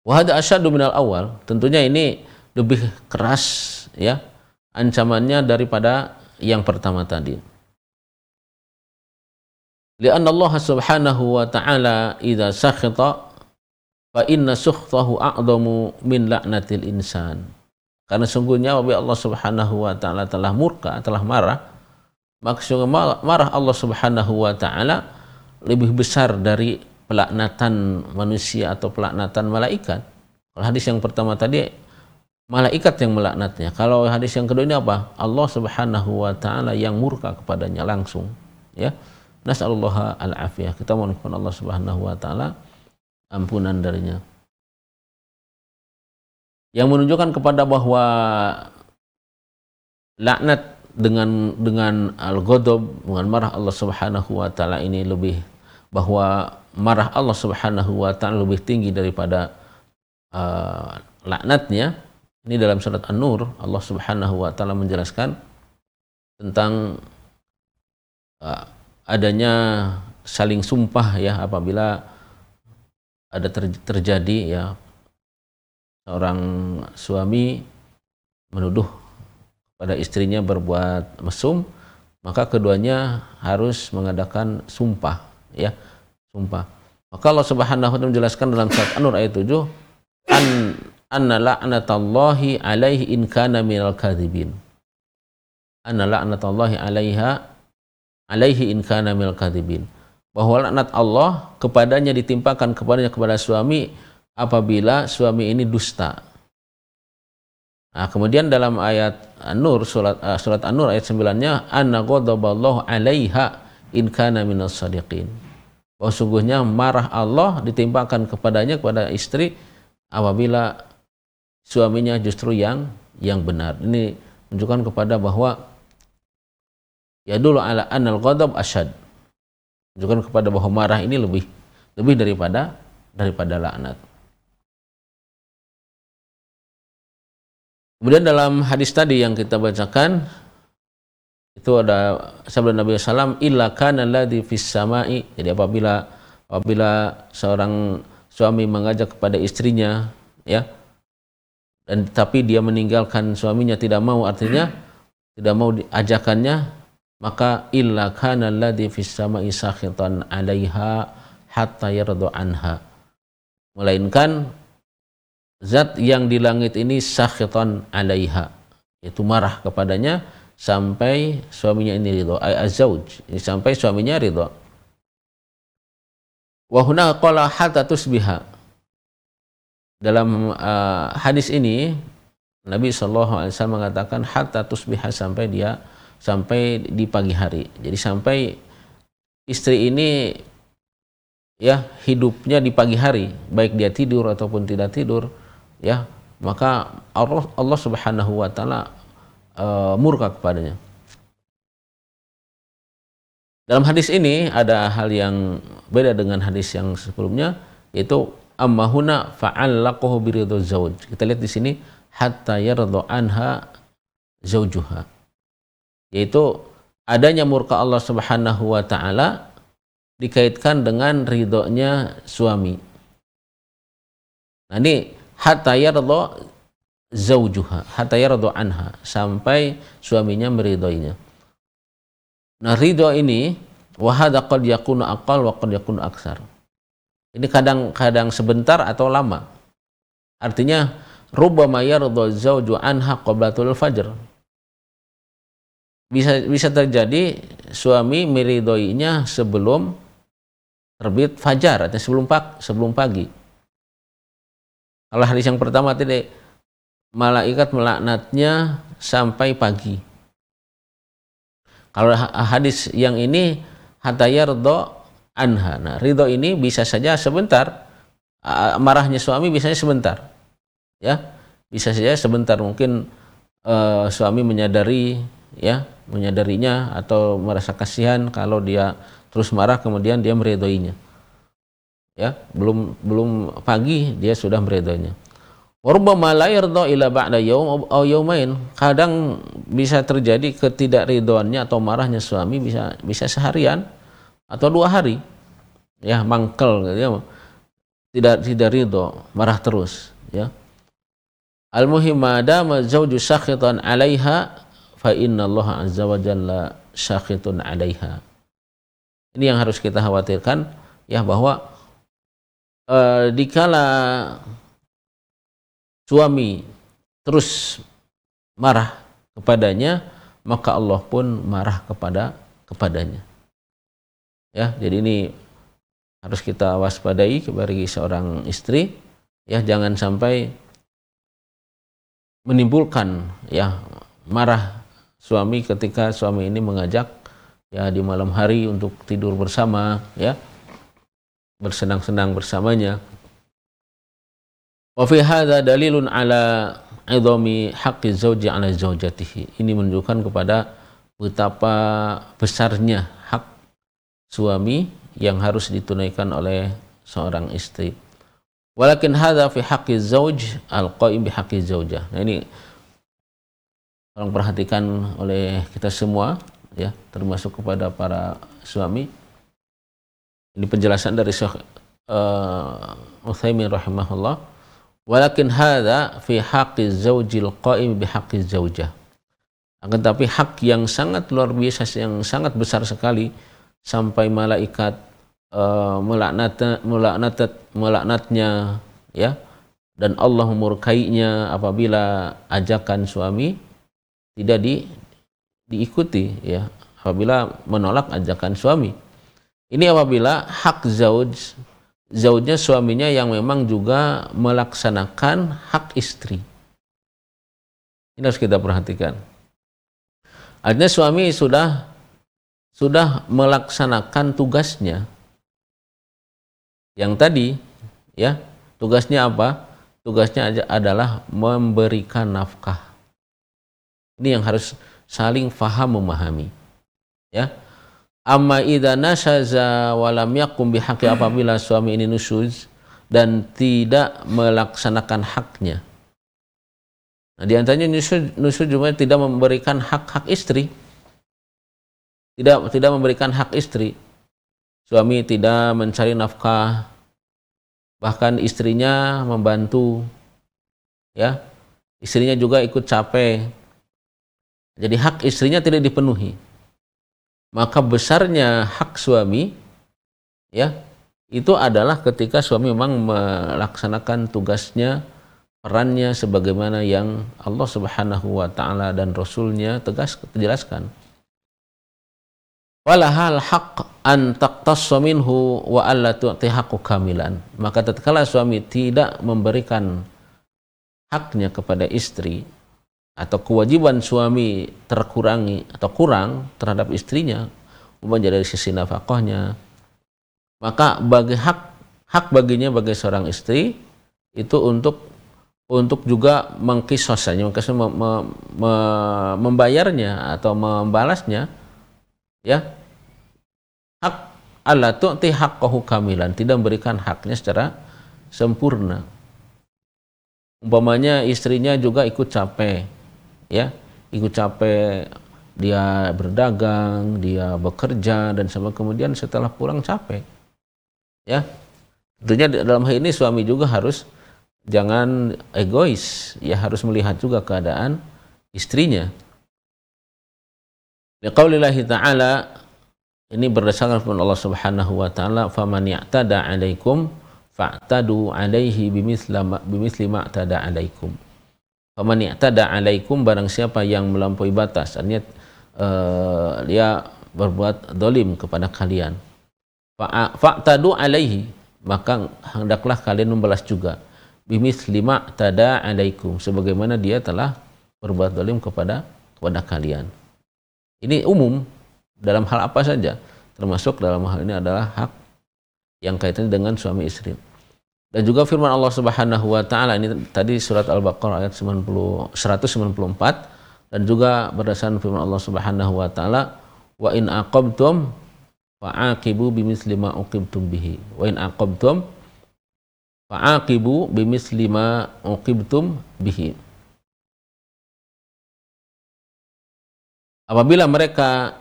Wa hada asyadu minal awal. Tentunya ini lebih keras ya ancamannya daripada yang pertama tadi. Subhanahu wa ta'ala idha sakhita fa inna sukhtahu a'zamu min la'natil insan. Karena sungguhnya apabila Allah subhanahu wa ta'ala telah murka, telah marah, sungguh marah Allah subhanahu wa ta'ala lebih besar dari pelaknatan manusia atau pelaknatan malaikat. Kalau hadis yang pertama tadi malaikat yang melaknatnya. Kalau hadis yang kedua ini apa? Allah Subhanahu wa taala yang murka kepadanya langsung, ya. Nas'alullah al-afiyah. Kita mohon kepada Allah Subhanahu wa taala ampunan darinya. Yang menunjukkan kepada bahwa laknat dengan dengan al-ghadab, dengan marah Allah Subhanahu wa taala ini lebih bahwa marah Allah Subhanahu wa taala lebih tinggi daripada uh, laknatnya. Ini dalam surat An-Nur Allah Subhanahu wa taala menjelaskan tentang uh, adanya saling sumpah ya apabila ada ter, terjadi ya seorang suami menuduh pada istrinya berbuat mesum maka keduanya harus mengadakan sumpah ya sumpah. Maka Allah Subhanahu wa taala menjelaskan dalam surat An-Nur ayat 7 an anna la'natallahi alaihi in kana minal kadzibin anna la'natallahi alaiha alaihi in kana mil kadhibin bahwa laknat Allah kepadanya ditimpakan kepadanya kepada suami apabila suami ini dusta. Nah, kemudian dalam ayat An-Nur surat uh, surat An-Nur ayat 9-nya anna ghadaballahu 'alaiha in kana minas sadiqin. Bahwa sungguhnya marah Allah ditimpakan kepadanya kepada istri apabila suaminya justru yang yang benar. Ini menunjukkan kepada bahwa ya dulu ala anal ghadab asyad menunjukkan kepada bahwa marah ini lebih lebih daripada daripada laknat. Kemudian dalam hadis tadi yang kita bacakan itu ada sabda Nabi SAW illa kana alladhi fis samai. Jadi apabila apabila seorang suami mengajak kepada istrinya ya dan tapi dia meninggalkan suaminya tidak mau artinya tidak mau diajakannya maka illa kana alladhi fis samai sakhitan 'alaiha hatta yardu anha. Melainkan zat yang di langit ini sakhitan 'alaiha. Yaitu marah kepadanya sampai suaminya ini ridho azauj sampai suaminya ridho. Wa huna qala hatta tusbiha. Dalam uh, hadis ini Nabi SAW mengatakan hatta tusbiha sampai dia sampai di pagi hari. Jadi sampai istri ini ya hidupnya di pagi hari, baik dia tidur ataupun tidak tidur, ya maka Allah Allah Subhanahu wa taala uh, murka kepadanya. Dalam hadis ini ada hal yang beda dengan hadis yang sebelumnya yaitu ammahuna fa'allaqahu biridho zauj. Kita lihat di sini hatta yardha anha zaujuha yaitu adanya murka Allah Subhanahu wa taala dikaitkan dengan ridhonya suami. Nah ini hatta yardha zaujuha, hatta yardha anha sampai suaminya meridhoinya. Nah ridho ini wahada qad yakunu aqal wa qad yakunu aksar. Ini kadang-kadang sebentar atau lama. Artinya rubbama yardha zauju anha qablatul fajr bisa bisa terjadi suami meridoinya sebelum terbit fajar atau sebelum pagi, sebelum pagi. Kalau hadis yang pertama tadi malaikat melaknatnya sampai pagi. Kalau hadis yang ini hatta yardha anha. Nah, ridho ini bisa saja sebentar. Marahnya suami biasanya sebentar ya bisa saja sebentar mungkin uh, suami menyadari ya menyadarinya atau merasa kasihan kalau dia terus marah kemudian dia meredoinya ya belum belum pagi dia sudah meredoinya Warubbama la yarda ila ba'da yaum. Kadang bisa terjadi ketidakridhoannya atau marahnya suami bisa bisa seharian atau dua hari. Ya, mangkel gitu ya. Tidak tidak ridho, marah terus, ya. Al-muhim madama zawju sakhitan 'alaiha fa inna Allah azza wa jalla sakhitun 'alaiha. Ini yang harus kita khawatirkan ya bahwa uh, dikala suami terus marah kepadanya maka Allah pun marah kepada kepadanya. Ya, jadi ini harus kita waspadai bagi seorang istri ya jangan sampai menimbulkan ya marah suami ketika suami ini mengajak ya di malam hari untuk tidur bersama ya bersenang-senang bersamanya. Wa fi hadza dalilun ala idhami haqqi zawji ala zawjatihi ini menunjukkan kepada betapa besarnya hak suami yang harus ditunaikan oleh seorang istri. Walakin hadza fi haqqi zauj al-qaim bi haqqi zaujah. Nah ini tolong perhatikan oleh kita semua ya, termasuk kepada para suami. Ini penjelasan dari Syekh uh, Utsaimin rahimahullah. Walakin hadza fi haqqi zaujil qaim bi haqqi zaujah. Akan tapi hak yang sangat luar biasa yang sangat besar sekali sampai malaikat uh, melaknat melaknat melaknatnya ya dan Allah memurkainya apabila ajakan suami tidak di diikuti ya. Apabila menolak ajakan suami. Ini apabila hak zauj zaujnya suaminya yang memang juga melaksanakan hak istri. Ini harus kita perhatikan. Artinya suami sudah sudah melaksanakan tugasnya. Yang tadi ya tugasnya apa? Tugasnya adalah memberikan nafkah ini yang harus saling faham memahami. Ya. Amma idza nashaza wa lam yakum bihaqqi apabila suami ini nusuz dan tidak melaksanakan haknya. Nah di antaranya nusuz, nusuz juga tidak memberikan hak-hak istri. Tidak tidak memberikan hak istri. Suami tidak mencari nafkah, bahkan istrinya membantu, ya, istrinya juga ikut capek. Jadi hak istrinya tidak dipenuhi. Maka besarnya hak suami, ya, itu adalah ketika suami memang melaksanakan tugasnya perannya sebagaimana yang Allah Subhanahu wa taala dan rasulnya tegas jelaskan. Walahal haq an taqtassa minhu wa alla tu'ti kamilan. Maka tatkala suami tidak memberikan haknya kepada istri atau kewajiban suami terkurangi atau kurang terhadap istrinya umpamanya dari sisi nafkahnya maka bagi hak hak baginya bagi seorang istri itu untuk untuk juga mengkisosnya, mem, mem, membayarnya atau membalasnya, ya hak Allah tu'ti haqqahu kamilan, tidak memberikan haknya secara sempurna. Umpamanya istrinya juga ikut capek, ya, ikut capek dia berdagang, dia bekerja dan sama kemudian setelah pulang capek. Ya. Tentunya dalam hal ini suami juga harus jangan egois, ya harus melihat juga keadaan istrinya. Liqaulillahi ta'ala ini berdasarkan firman Allah Subhanahu wa taala, "Faman ya'tada 'alaikum fa'tadu 'alaihi bimithli ma tada 'alaikum." Faman ya'tada 'alaikum barang siapa yang melampaui batas, artinya uh, dia berbuat dolim kepada kalian. Fa'tadu 'alaihi, maka hendaklah kalian membalas juga bimis lima tada alaikum sebagaimana dia telah berbuat zalim kepada kepada kalian. Ini umum dalam hal apa saja, termasuk dalam hal ini adalah hak yang kaitannya dengan suami istri. Dan juga firman Allah Subhanahu wa taala ini tadi surat Al-Baqarah ayat 90 194 dan juga berdasarkan firman Allah Subhanahu wa taala wa in aqabtum fa'aqibu bimithli ma uqibtum bihi. Wa in aqabtum fa'aqibu bimisli ma uqibtum bihi. Apabila mereka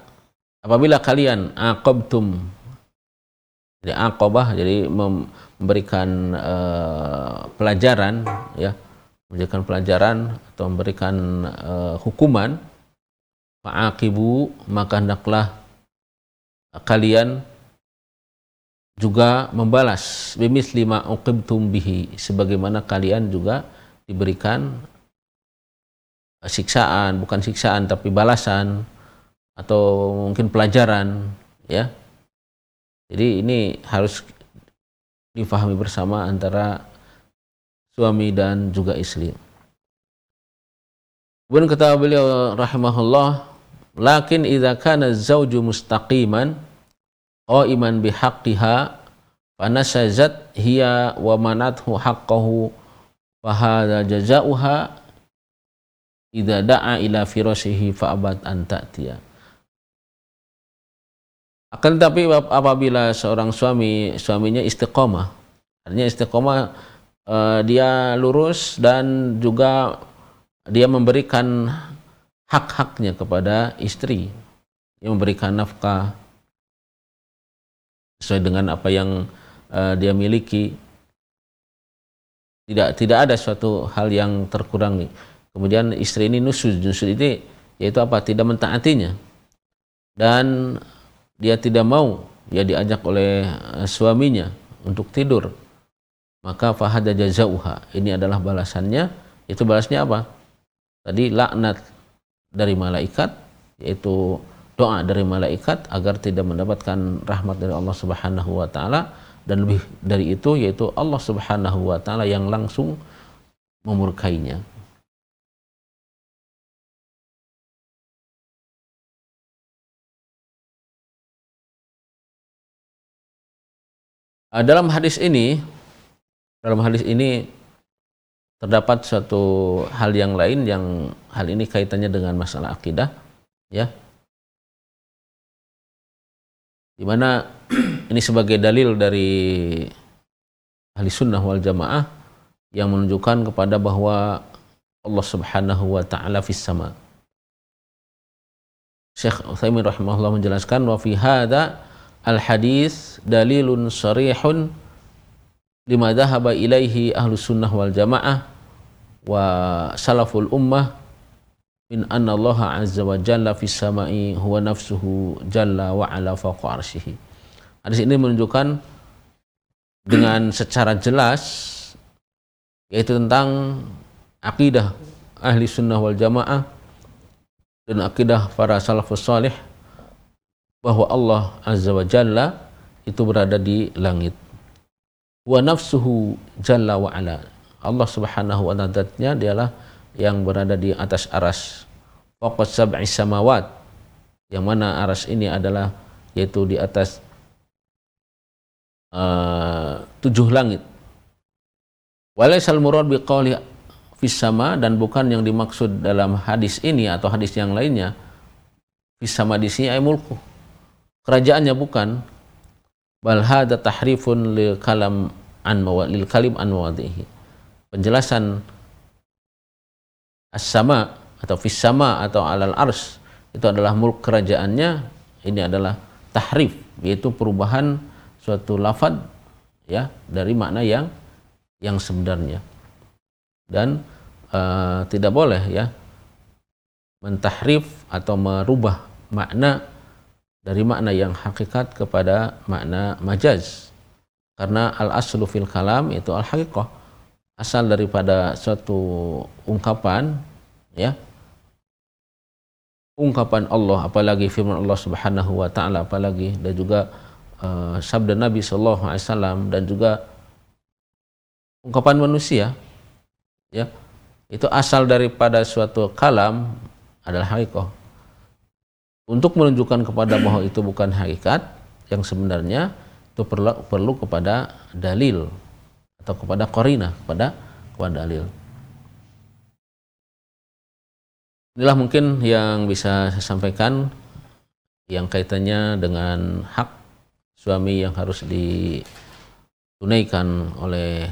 apabila kalian aqabtum jadi aqabah jadi memberikan uh, pelajaran ya. Memberikan pelajaran atau memberikan uh, hukuman. Fa'aqibu maka hendaklah kalian juga membalas. Bimis lima uqibtum bihi. Sebagaimana kalian juga diberikan siksaan. Bukan siksaan tapi balasan atau mungkin pelajaran ya. Jadi ini harus difahami bersama antara suami dan juga istri. Kemudian kata beliau rahimahullah lakin idza kana zauju mustaqiman qaiman bihaqqiha fanasazat hiya wa manathu haqqahu fa hadza jazaoha idza da'a ila firasihi fa abad an ta'tiya akan tetapi apabila seorang suami suaminya istiqomah artinya istiqomah uh, dia lurus dan juga dia memberikan hak-haknya kepada istri. Dia memberikan nafkah sesuai dengan apa yang uh, dia miliki. Tidak tidak ada suatu hal yang terkurangi. Kemudian istri ini nusud nusud ini yaitu apa? Tidak mentaatinya. Dan dia tidak mau dia diajak oleh uh, suaminya untuk tidur. Maka fahada jazauha. Ini adalah balasannya. Itu balasnya apa? Tadi laknat dari malaikat yaitu doa dari malaikat agar tidak mendapatkan rahmat dari Allah Subhanahu wa taala. Dan lebih dari itu yaitu Allah Subhanahu wa taala yang langsung memurkainya. Dalam hadis ini dalam hadis ini terdapat suatu hal yang lain yang hal ini kaitannya dengan masalah akidah ya. Di mana ini sebagai dalil dari ahli sunnah wal jamaah yang menunjukkan kepada bahwa Allah subhanahu wa ta'ala fis sama. Syekh Utsaimin rahimahullah menjelaskan wa fi hadza al hadis dalilun sharihun lima dhahaba ilaihi ahlus sunnah wal jamaah wa salaful ummah min anna Allah azza wa jalla fis samai huwa nafsuhu jalla wa ala fawqa arsyihi. Hadis ini menunjukkan dengan secara jelas yaitu tentang akidah ahli sunnah wal jamaah dan akidah para salafus salih bahwa Allah Azza wa Jalla itu berada di langit. Wa nafsuhu jalla wa ala. Allah Subhanahu wa ta'ala dialah yang berada di atas aras. Faqad sab'i samawat. Yang mana aras ini adalah yaitu di atas uh, tujuh langit. Walaisal murad biqauli fisama dan bukan yang dimaksud dalam hadis ini atau hadis yang lainnya fisama di sini ay mulku kerajaannya bukan. Bal hada tahrifun lil kalam an lil kalim an mawadhihi. Penjelasan as-sama atau fisama atau alal ars itu adalah mulk kerajaannya ini adalah tahrif yaitu perubahan suatu lafad ya dari makna yang yang sebenarnya. Dan uh, tidak boleh ya mentahrif atau merubah makna dari makna yang hakikat kepada makna majaz. Karena al aslu fil kalam itu al haqiqah asal daripada suatu ungkapan ya. Ungkapan Allah apalagi firman Allah Subhanahu wa taala apalagi dan juga uh, sabda Nabi sallallahu alaihi wasallam dan juga ungkapan manusia ya. Itu asal daripada suatu kalam adalah hakikat untuk menunjukkan kepada bahwa itu bukan hakikat yang sebenarnya itu perlu perlu kepada dalil atau kepada korina kepada kepada dalil. Inilah mungkin yang bisa saya sampaikan yang kaitannya dengan hak suami yang harus ditunaikan oleh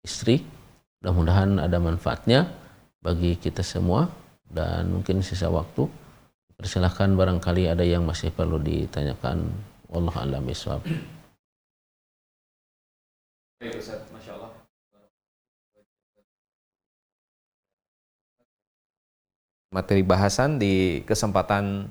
istri. Mudah-mudahan ada manfaatnya bagi kita semua dan mungkin sisa waktu persilahkan barangkali ada yang masih perlu ditanyakan. Allah alam iswab. Materi bahasan di kesempatan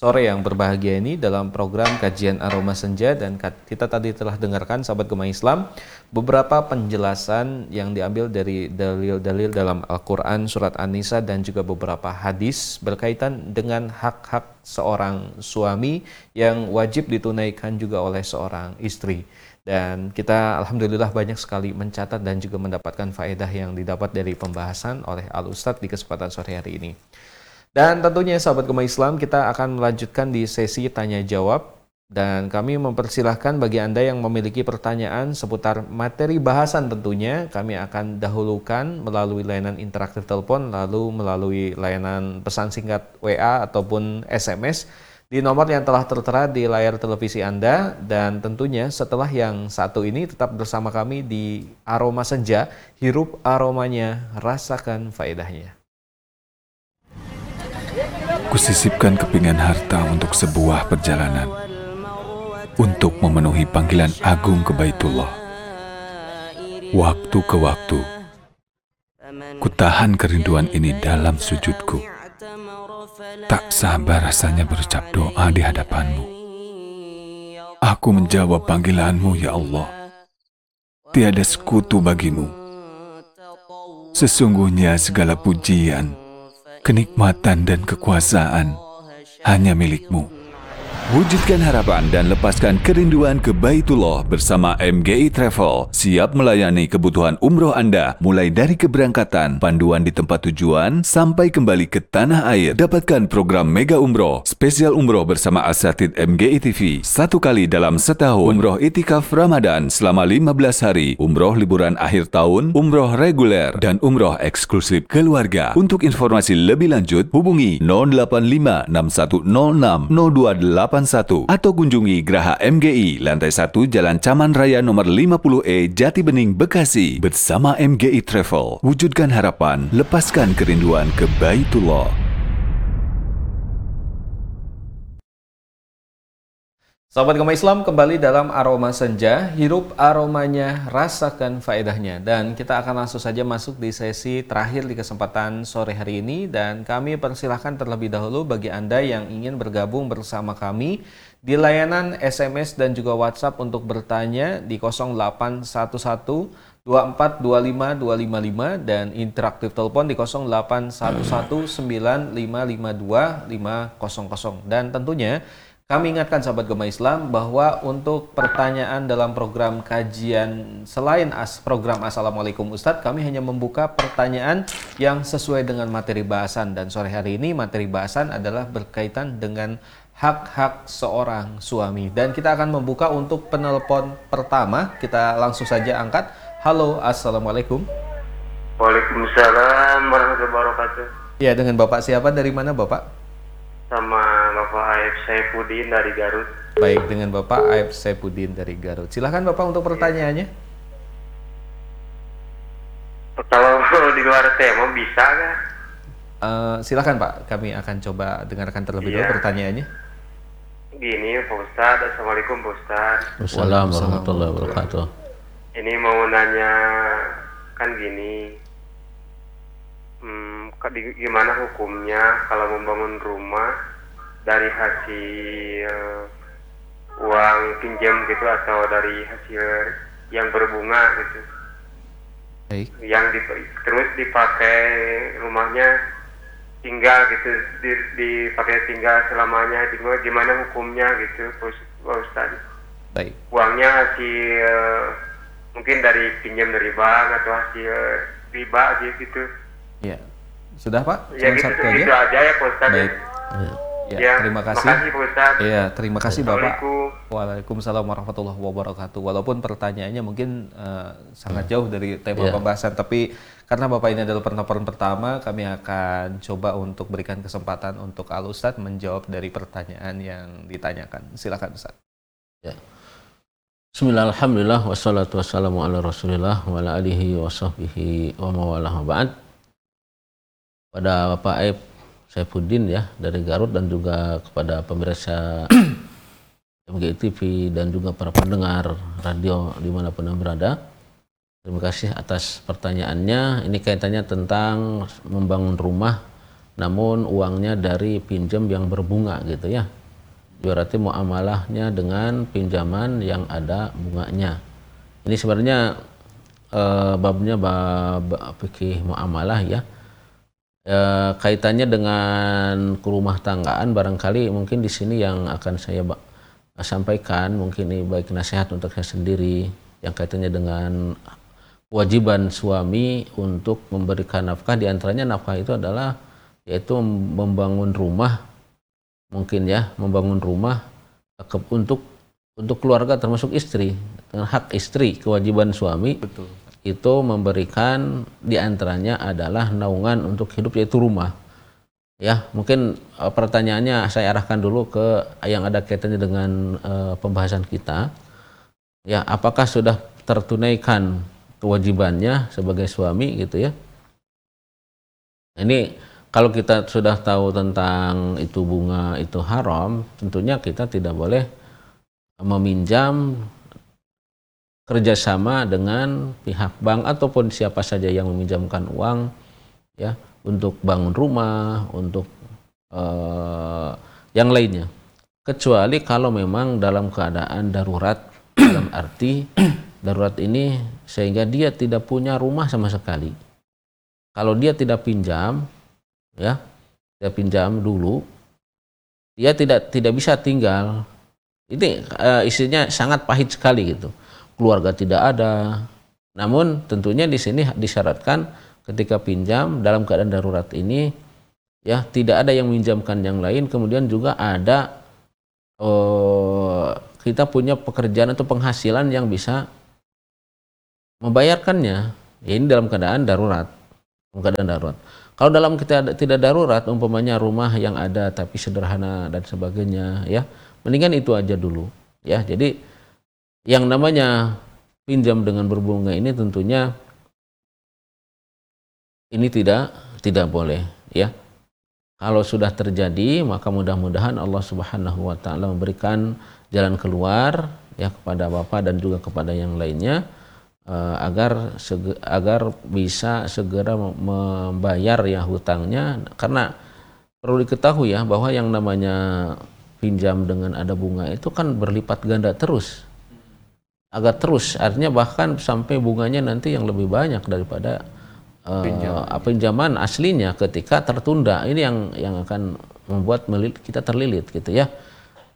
sore yang berbahagia ini dalam program kajian aroma senja dan kita tadi telah dengarkan sahabat gemah Islam beberapa penjelasan yang diambil dari dalil-dalil dalam Al-Quran surat An-Nisa dan juga beberapa hadis berkaitan dengan hak-hak seorang suami yang wajib ditunaikan juga oleh seorang istri dan kita alhamdulillah banyak sekali mencatat dan juga mendapatkan faedah yang didapat dari pembahasan oleh Al Ustadz di kesempatan sore hari ini. Dan tentunya sahabat Gema Islam kita akan melanjutkan di sesi tanya jawab dan kami mempersilahkan bagi Anda yang memiliki pertanyaan seputar materi bahasan tentunya kami akan dahulukan melalui layanan interaktif telepon lalu melalui layanan pesan singkat WA ataupun SMS di nomor yang telah tertera di layar televisi Anda dan tentunya setelah yang satu ini tetap bersama kami di Aroma Senja, hirup aromanya, rasakan faedahnya. Kusisipkan kepingan harta untuk sebuah perjalanan, untuk memenuhi panggilan agung ke Baitullah. Waktu ke waktu, kutahan kerinduan ini dalam sujudku. Tak sabar rasanya berucap doa di hadapanmu. Aku menjawab panggilanmu, ya Allah. Tiada sekutu bagimu. Sesungguhnya segala pujian, kenikmatan dan kekuasaan hanya milikmu. Wujudkan harapan dan lepaskan kerinduan ke Baitullah bersama MGI Travel. Siap melayani kebutuhan umroh Anda mulai dari keberangkatan, panduan di tempat tujuan, sampai kembali ke tanah air. Dapatkan program Mega Umroh, spesial umroh bersama Asatid MGI TV. Satu kali dalam setahun, umroh itikaf Ramadan selama 15 hari, umroh liburan akhir tahun, umroh reguler, dan umroh eksklusif keluarga. Untuk informasi lebih lanjut, hubungi 085 6106 028 atau kunjungi Graha MGI lantai 1 Jalan Caman Raya nomor 50E Jati Bening Bekasi bersama MGI Travel. Wujudkan harapan, lepaskan kerinduan ke Baitullah. Sahabat Gema Islam kembali dalam aroma senja, hirup aromanya, rasakan faedahnya. Dan kita akan langsung saja masuk di sesi terakhir di kesempatan sore hari ini. Dan kami persilahkan terlebih dahulu bagi Anda yang ingin bergabung bersama kami di layanan SMS dan juga WhatsApp untuk bertanya di 0811 2425255 dan interaktif telepon di 081195525500 dan tentunya kami ingatkan sahabat Gema Islam bahwa untuk pertanyaan dalam program kajian selain as program Assalamualaikum Ustadz, kami hanya membuka pertanyaan yang sesuai dengan materi bahasan dan sore hari ini materi bahasan adalah berkaitan dengan hak-hak seorang suami dan kita akan membuka untuk penelpon pertama kita langsung saja angkat. Halo, Assalamualaikum. Waalaikumsalam warahmatullahi wabarakatuh. Ya, dengan Bapak siapa dari mana Bapak? Sama Bapak Aif Saifuddin dari Garut. Baik, dengan Bapak Aib Sepudin dari Garut. Silahkan Bapak untuk pertanyaannya. Kalau di luar tema bisa nggak? Eh, silahkan Pak, kami akan coba dengarkan terlebih dahulu Iya. pertanyaannya. Gini Pak Ustadz, Assalamualaikum Pak Ustadz. Wassalamualaikum warahmatullahi wabarakatuh. Ini mau nanya kan gini, hmm, di- gimana hukumnya kalau membangun rumah dari hasil uang pinjam gitu atau dari hasil yang berbunga gitu? Baik. yang dip- terus dipakai rumahnya tinggal gitu di, dipakai tinggal selamanya gimana, gimana hukumnya gitu Pak Us- Pak Ustadz Baik. uangnya hasil mungkin dari pinjam dari bank atau hasil riba aja gitu Ya. Sudah Pak? ya Cuma gitu satu gitu aja. aja ya Pak Baik. Ya. Ya, terima kasih. makasih Pak Iya, terima kasih Bapak. Waalaikumsalam warahmatullahi wabarakatuh. Walaupun pertanyaannya mungkin eh, sangat jauh dari tema Iya. pembahasan, tapi karena Bapak ini adalah penelpon pertama, kami akan coba untuk berikan kesempatan untuk Al Ustadz menjawab dari pertanyaan yang ditanyakan. Silakan Ustadz. Ya. Bismillah, alhamdulillah, wassalatu wassalamu ala rasulillah wa ala alihi wa sahbihi wa mawalah wa ba'd. Pada Bapak Aib Saifuddin ya dari Garut dan juga kepada pemirsa MGI TV dan juga para pendengar radio di mana pun yang berada. Terima kasih atas pertanyaannya. Ini kaitannya tentang membangun rumah namun uangnya dari pinjam yang berbunga gitu ya berarti muamalahnya dengan pinjaman yang ada bunganya. Ini sebenarnya eh, babnya bab fikih muamalah ya. Eh, kaitannya dengan kerumah tanggaan barangkali mungkin di sini yang akan saya sampaikan mungkin ini baik nasihat untuk saya sendiri yang kaitannya dengan kewajiban suami untuk memberikan nafkah. Di antaranya nafkah itu adalah yaitu membangun rumah mungkin ya membangun rumah ke- untuk untuk keluarga termasuk istri. Hak istri kewajiban suami. Betul. Itu memberikan di antaranya adalah naungan untuk hidup yaitu rumah. Ya mungkin eh, pertanyaannya saya arahkan dulu ke yang ada kaitannya dengan eh, pembahasan kita. Ya apakah sudah tertunaikan kewajibannya sebagai suami gitu ya? Ini kalau kita sudah tahu tentang itu bunga itu haram, tentunya kita tidak boleh meminjam kerjasama dengan pihak bank ataupun siapa saja yang meminjamkan uang ya untuk bangun rumah, untuk eh, yang lainnya. Kecuali kalau memang dalam keadaan darurat dalam arti darurat ini sehingga dia tidak punya rumah sama sekali. Kalau dia tidak pinjam, ya, dia pinjam dulu, dia tidak tidak bisa tinggal. Ini eh, isinya sangat pahit sekali gitu. Keluarga tidak ada. Namun tentunya di sini disyaratkan ketika pinjam dalam keadaan darurat ini ya tidak ada yang meminjamkan yang lain. Kemudian juga ada eh, kita punya pekerjaan atau penghasilan yang bisa membayarkannya. Ya ini dalam keadaan darurat. Dalam keadaan darurat. Kalau dalam kita tidak darurat umpamanya rumah yang ada tapi sederhana dan sebagainya ya mendingan itu aja dulu ya. Jadi yang namanya pinjam dengan berbunga ini tentunya ini tidak tidak boleh ya. Kalau sudah terjadi maka mudah-mudahan Allah Subhanahu wa taala memberikan jalan keluar ya kepada Bapak dan juga kepada yang lainnya uh, agar agar bisa segera membayar ya hutangnya. Karena perlu diketahui ya bahwa yang namanya pinjam dengan ada bunga itu kan berlipat ganda terus agak terus. Artinya bahkan sampai bunganya nanti yang lebih banyak daripada uh, pinjaman. pinjaman aslinya ketika tertunda. Ini yang yang akan membuat kita terlilit gitu ya.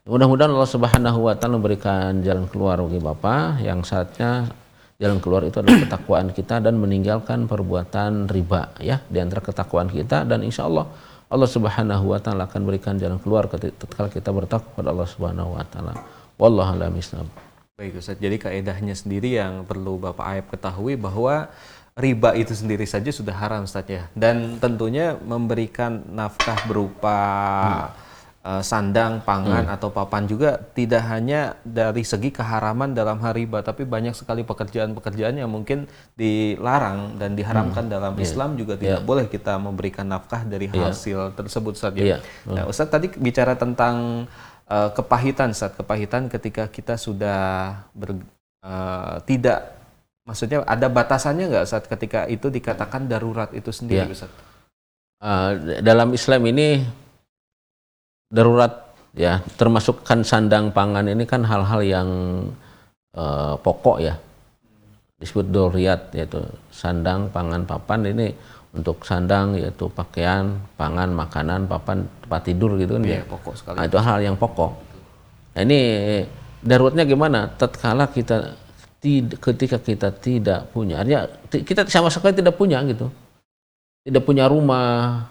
Mudah-mudahan Allah Subhanahu wa taala memberikan jalan keluar bagi Bapak yang saatnya jalan keluar itu adalah ketakwaan kita dan meninggalkan perbuatan riba ya di antara ketakwaan kita. Dan insya Allah Allah Subhanahu wa taala akan berikan jalan keluar ketika kita bertakwa kepada Allah Subhanahu wa taala. Wallahu a'lam Baik Ustaz, jadi kaedahnya sendiri yang perlu Bapak Ayab ketahui bahwa riba itu sendiri saja sudah haram Ustaz ya. Dan tentunya memberikan nafkah berupa hmm. sandang, pangan hmm. atau papan juga tidak hanya dari segi keharaman dalam hal riba, tapi banyak sekali pekerjaan-pekerjaan yang mungkin dilarang dan diharamkan hmm. dalam yeah. Islam juga tidak yeah. boleh kita memberikan nafkah dari iya. hasil yeah. tersebut Ustaz ya. Yeah. Nah, Ustaz tadi bicara tentang uh, kepahitan saat kepahitan ketika kita sudah ber, uh, tidak maksudnya ada batasannya nggak saat ketika itu dikatakan darurat itu sendiri ya. Uh, dalam Islam ini darurat ya termasuk kan sandang pangan ini kan hal-hal yang uh, pokok ya disebut doriat yaitu sandang pangan papan ini untuk sandang yaitu pakaian, pangan, makanan, papan, tempat tidur gitu kan iya, ya. pokok sekali. Nah, itu hal yang pokok. Nah, ini daruratnya gimana? Tatkala kita ketika kita tidak punya, artinya kita sama sekali tidak punya gitu. Tidak punya rumah,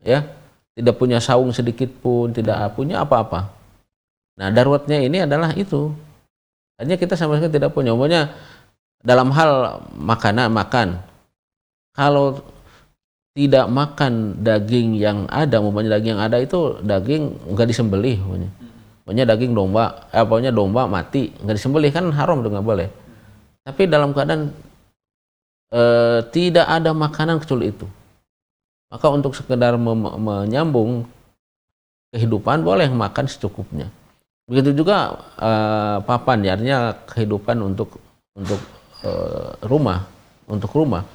ya, tidak punya saung sedikit pun, tidak punya apa-apa. Nah, daruratnya ini adalah itu. Artinya kita sama sekali tidak punya. Umumnya dalam hal makanan makan. Kalau tidak makan daging yang ada, umpamanya daging yang ada itu daging nggak disembelih, umpamanya. Pokoknya daging domba, eh, pokoknya domba mati, nggak disembelih kan haram tuh nggak boleh. Tapi dalam keadaan eh, tidak ada makanan kecuali itu, maka untuk sekedar menyambung kehidupan boleh makan secukupnya. Begitu juga eh, papan, ya, artinya kehidupan untuk untuk eh, rumah, untuk rumah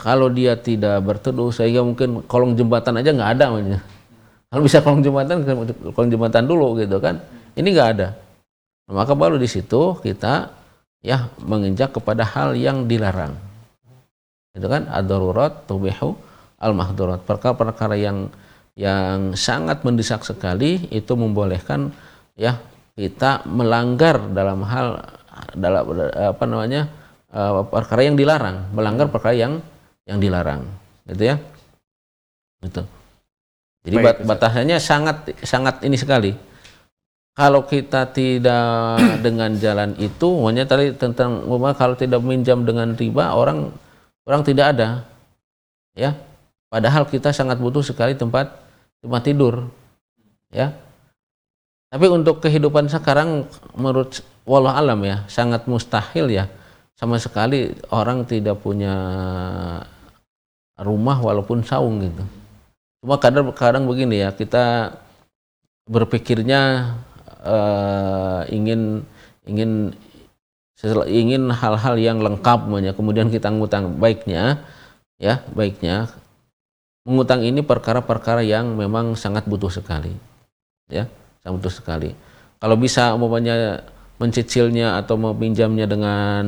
kalau dia tidak berteduh sehingga mungkin kolong jembatan aja nggak ada maksudnya. Kalau bisa kolong jembatan, kolong jembatan dulu gitu kan. Ini nggak ada. Maka baru di situ kita ya menginjak kepada hal yang dilarang. Itu kan ad-darurat tubihu al-mahdurat. Perkara-perkara yang yang sangat mendesak sekali itu membolehkan ya kita melanggar dalam hal dalam apa namanya uh, perkara yang dilarang, melanggar perkara yang yang dilarang gitu ya. Itu jadi Baik, batasannya sangat sangat ini sekali. Kalau kita tidak dengan jalan itu makanya tadi tentang kalau tidak minjam dengan riba orang orang tidak ada ya. Padahal kita sangat butuh sekali tempat tempat tidur ya. Tapi untuk kehidupan sekarang menurut wallah alam ya sangat mustahil ya. Sama sekali orang tidak punya rumah walaupun saung gitu. Cuma kadang-kadang begini ya, kita berpikirnya uh, ingin ingin ingin hal-hal yang lengkap banyak kemudian kita ngutang baiknya ya baiknya mengutang ini perkara-perkara yang memang sangat butuh sekali ya sangat butuh sekali. Kalau bisa umpamanya mencicilnya atau meminjamnya dengan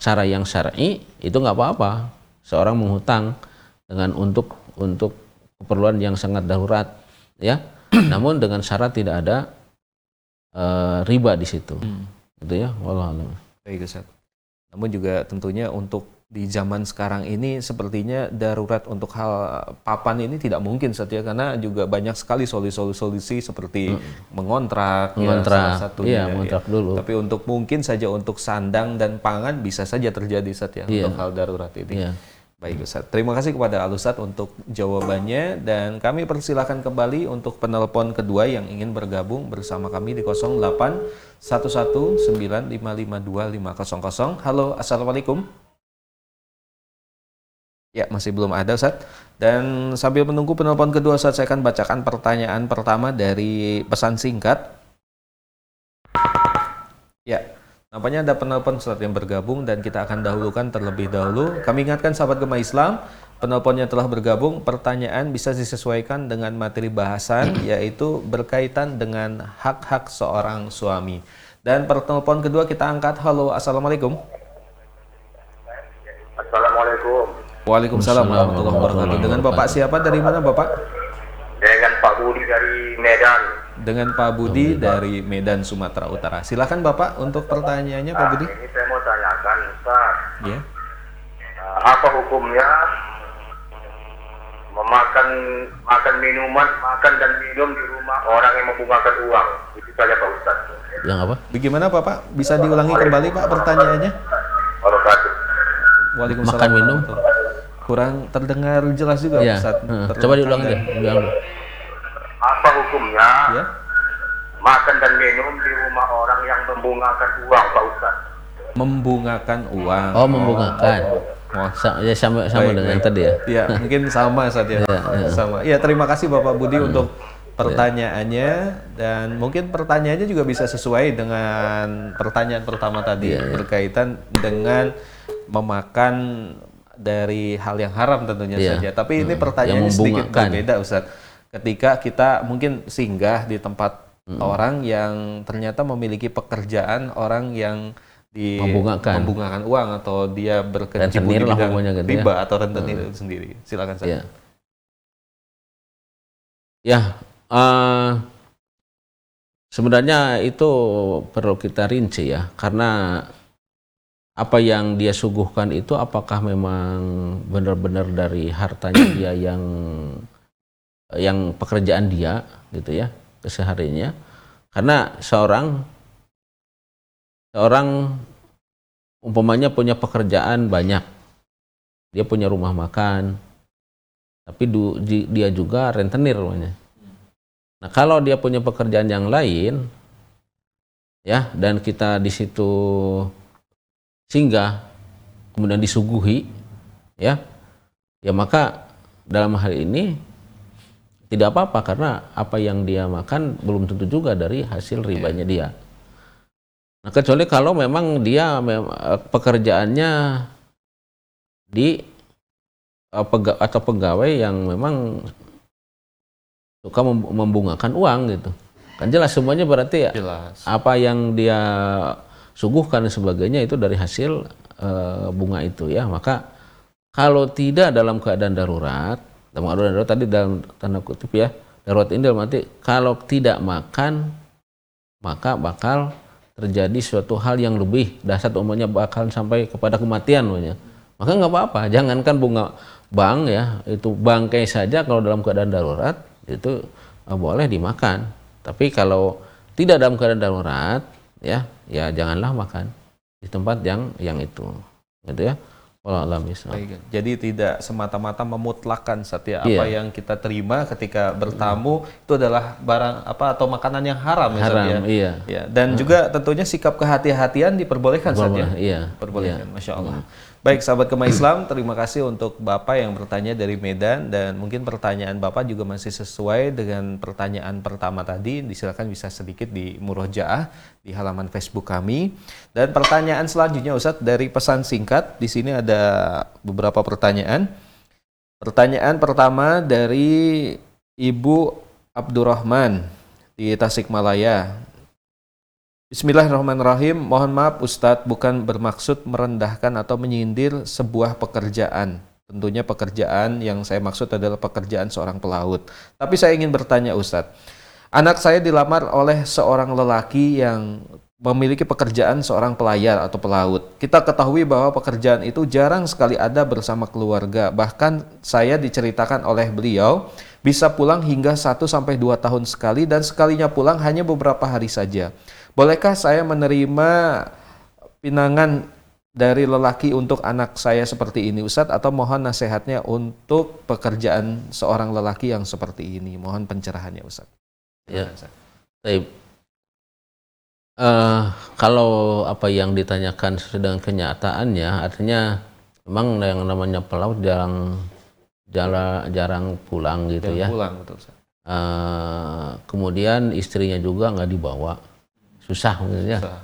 cara yang syar'i itu nggak apa-apa seorang menghutang dengan untuk untuk keperluan yang sangat darurat ya namun dengan syarat tidak ada uh, riba di situ hmm. gitu ya wallahualam baik Ustaz namun juga tentunya untuk di zaman sekarang ini sepertinya darurat untuk hal papan ini tidak mungkin saja karena juga banyak sekali solusi-solusi seperti hmm. mengontrak, mengontrak ya, salah satunya iya, mengontrak ya. dulu. Tapi untuk mungkin saja untuk sandang dan pangan bisa saja terjadi saja iya. untuk hal darurat ini. Iya. Baik Ustaz, terima kasih kepada Al Ustaz untuk jawabannya dan kami persilahkan kembali untuk penelpon kedua yang ingin bergabung bersama kami di 081195525500. Halo, Assalamualaikum. Ya, masih belum ada Ustaz. Dan sambil menunggu penelpon kedua Ustaz, saya akan bacakan pertanyaan pertama dari pesan singkat. Ya, nampaknya ada penelpon Ustaz yang bergabung dan kita akan dahulukan terlebih dahulu. Kami ingatkan sahabat Gema Islam, penelponnya telah bergabung, pertanyaan bisa disesuaikan dengan materi bahasan yaitu berkaitan dengan hak-hak seorang suami. Dan penelpon kedua kita angkat. Halo, Assalamualaikum. Assalamualaikum. Waalaikumsalam warahmatullahi wabarakatuh. Dengan Bapak siapa dari mana Bapak? Dengan Pak Budi dari Medan. Dengan Pak Budi dari Medan Sumatera Utara. Silakan Bapak untuk pertanyaannya Pak Budi. Ini saya mau tanyakan, Ustaz. Ya. Uh, apa hukumnya memakan makan minuman, makan dan minum di rumah orang yang membungakan uang? Itu saja Pak Ustaz. Yang apa? Bagaimana Bapak? Bisa diulangi kembali Pak pertanyaannya? Waalaikumsalam. Makan, minum? Kurang terdengar jelas juga Ya. Ustaz. Terdengar Coba diulang deh. Apa hukumnya Ya. makan dan minum di rumah orang yang membungakan uang, Pak Ustaz? Membungakan uang. Oh, membungakan. Oh. Sa- ya sama sama Baik, dengan baik. tadi ya. Iya, mungkin sama saat ya. Iya, iya. Sama. Ya, terima kasih Bapak Budi untuk pertanyaannya dan mungkin pertanyaannya juga bisa sesuai dengan pertanyaan pertama tadi Iya, iya. berkaitan dengan memakan dari hal yang haram tentunya Iya. saja. Tapi ini Hmm. pertanyaannya Yang sedikit berbeda Ustaz. Ketika kita mungkin singgah di tempat Hmm. orang yang ternyata memiliki pekerjaan orang yang di Membungakan. membungakan uang atau dia berkecimpung di bidang gitu ya. riba atau rentenir itu sendiri. Silakan saya. Ya. Ya, eh, sebenarnya itu perlu kita rinci ya, karena apa yang dia suguhkan itu apakah memang benar-benar dari hartanya dia yang yang pekerjaan dia gitu ya kesehariannya karena seorang seorang umpamanya punya pekerjaan banyak dia punya rumah makan tapi du- di- dia juga rentenir namanya. Nah kalau dia punya pekerjaan yang lain, ya dan kita di situ singgah, kemudian disuguhi, ya, ya maka dalam hal ini tidak apa-apa karena apa yang dia makan belum tentu juga dari hasil ribanya dia. Nah kecuali kalau memang dia eh, pekerjaannya di eh, atau pegawai yang memang suka mem- membungakan uang gitu. Kan jelas semuanya berarti ya Jelas. apa yang dia suguhkan dan sebagainya itu dari hasil eh, bunga itu ya. Maka kalau tidak dalam keadaan darurat, dalam keadaan darurat tadi dalam tanda kutip ya, darurat ini dalam arti kalau tidak makan maka bakal terjadi suatu hal yang lebih dasar umumnya bakal sampai kepada kematian namanya. Maka nggak apa-apa, jangankan bunga bank ya, itu bangkai saja kalau dalam keadaan darurat itu eh, boleh dimakan. Tapi kalau tidak dalam keadaan darurat ya, ya janganlah makan di tempat yang yang itu. Gitu ya. A'lam. Baik. Jadi tidak semata-mata memutlakkan setiap Iya. apa yang kita terima ketika bertamu itu adalah barang apa atau makanan yang haram, ya, Haram, ya? iya. Ya, Dan juga tentunya sikap kehati-hatian diperbolehkan Ustaz, ya? Iya. Perbolehkan, Iya. masya Allah. Baik, sahabat Kema Islam, terima kasih untuk Bapak yang bertanya dari Medan dan mungkin pertanyaan Bapak juga masih sesuai dengan pertanyaan pertama tadi. Disilakan bisa sedikit di murojaah di halaman Facebook kami. Dan pertanyaan selanjutnya Ustadz dari pesan singkat. Di sini ada beberapa pertanyaan. Pertanyaan pertama dari Ibu Abdurrahman di Tasikmalaya. Bismillahirrahmanirrahim. Mohon maaf Ustadz, bukan bermaksud merendahkan atau menyindir sebuah pekerjaan. Tentunya pekerjaan yang saya maksud adalah pekerjaan seorang pelaut. Tapi saya ingin bertanya Ustadz, anak saya dilamar oleh seorang lelaki yang memiliki pekerjaan seorang pelayar atau pelaut. Kita ketahui bahwa pekerjaan itu jarang sekali ada bersama keluarga. Bahkan saya diceritakan oleh beliau bisa pulang hingga 1 sampai 2 tahun sekali dan sekalinya pulang hanya beberapa hari saja. Bolehkah saya menerima pinangan dari lelaki untuk anak saya seperti ini Ustadz atau mohon nasihatnya untuk pekerjaan seorang lelaki yang seperti ini. Mohon pencerahannya Ustadz. Ya. Baik. Eh, kalau apa yang ditanyakan sesuai dengan kenyataannya, artinya memang yang namanya pelaut jarang jarang, jarang pulang gitu Jangan ya. pulang betul Ustaz. Eh, kemudian istrinya juga nggak dibawa, susah gitu ya. Susah.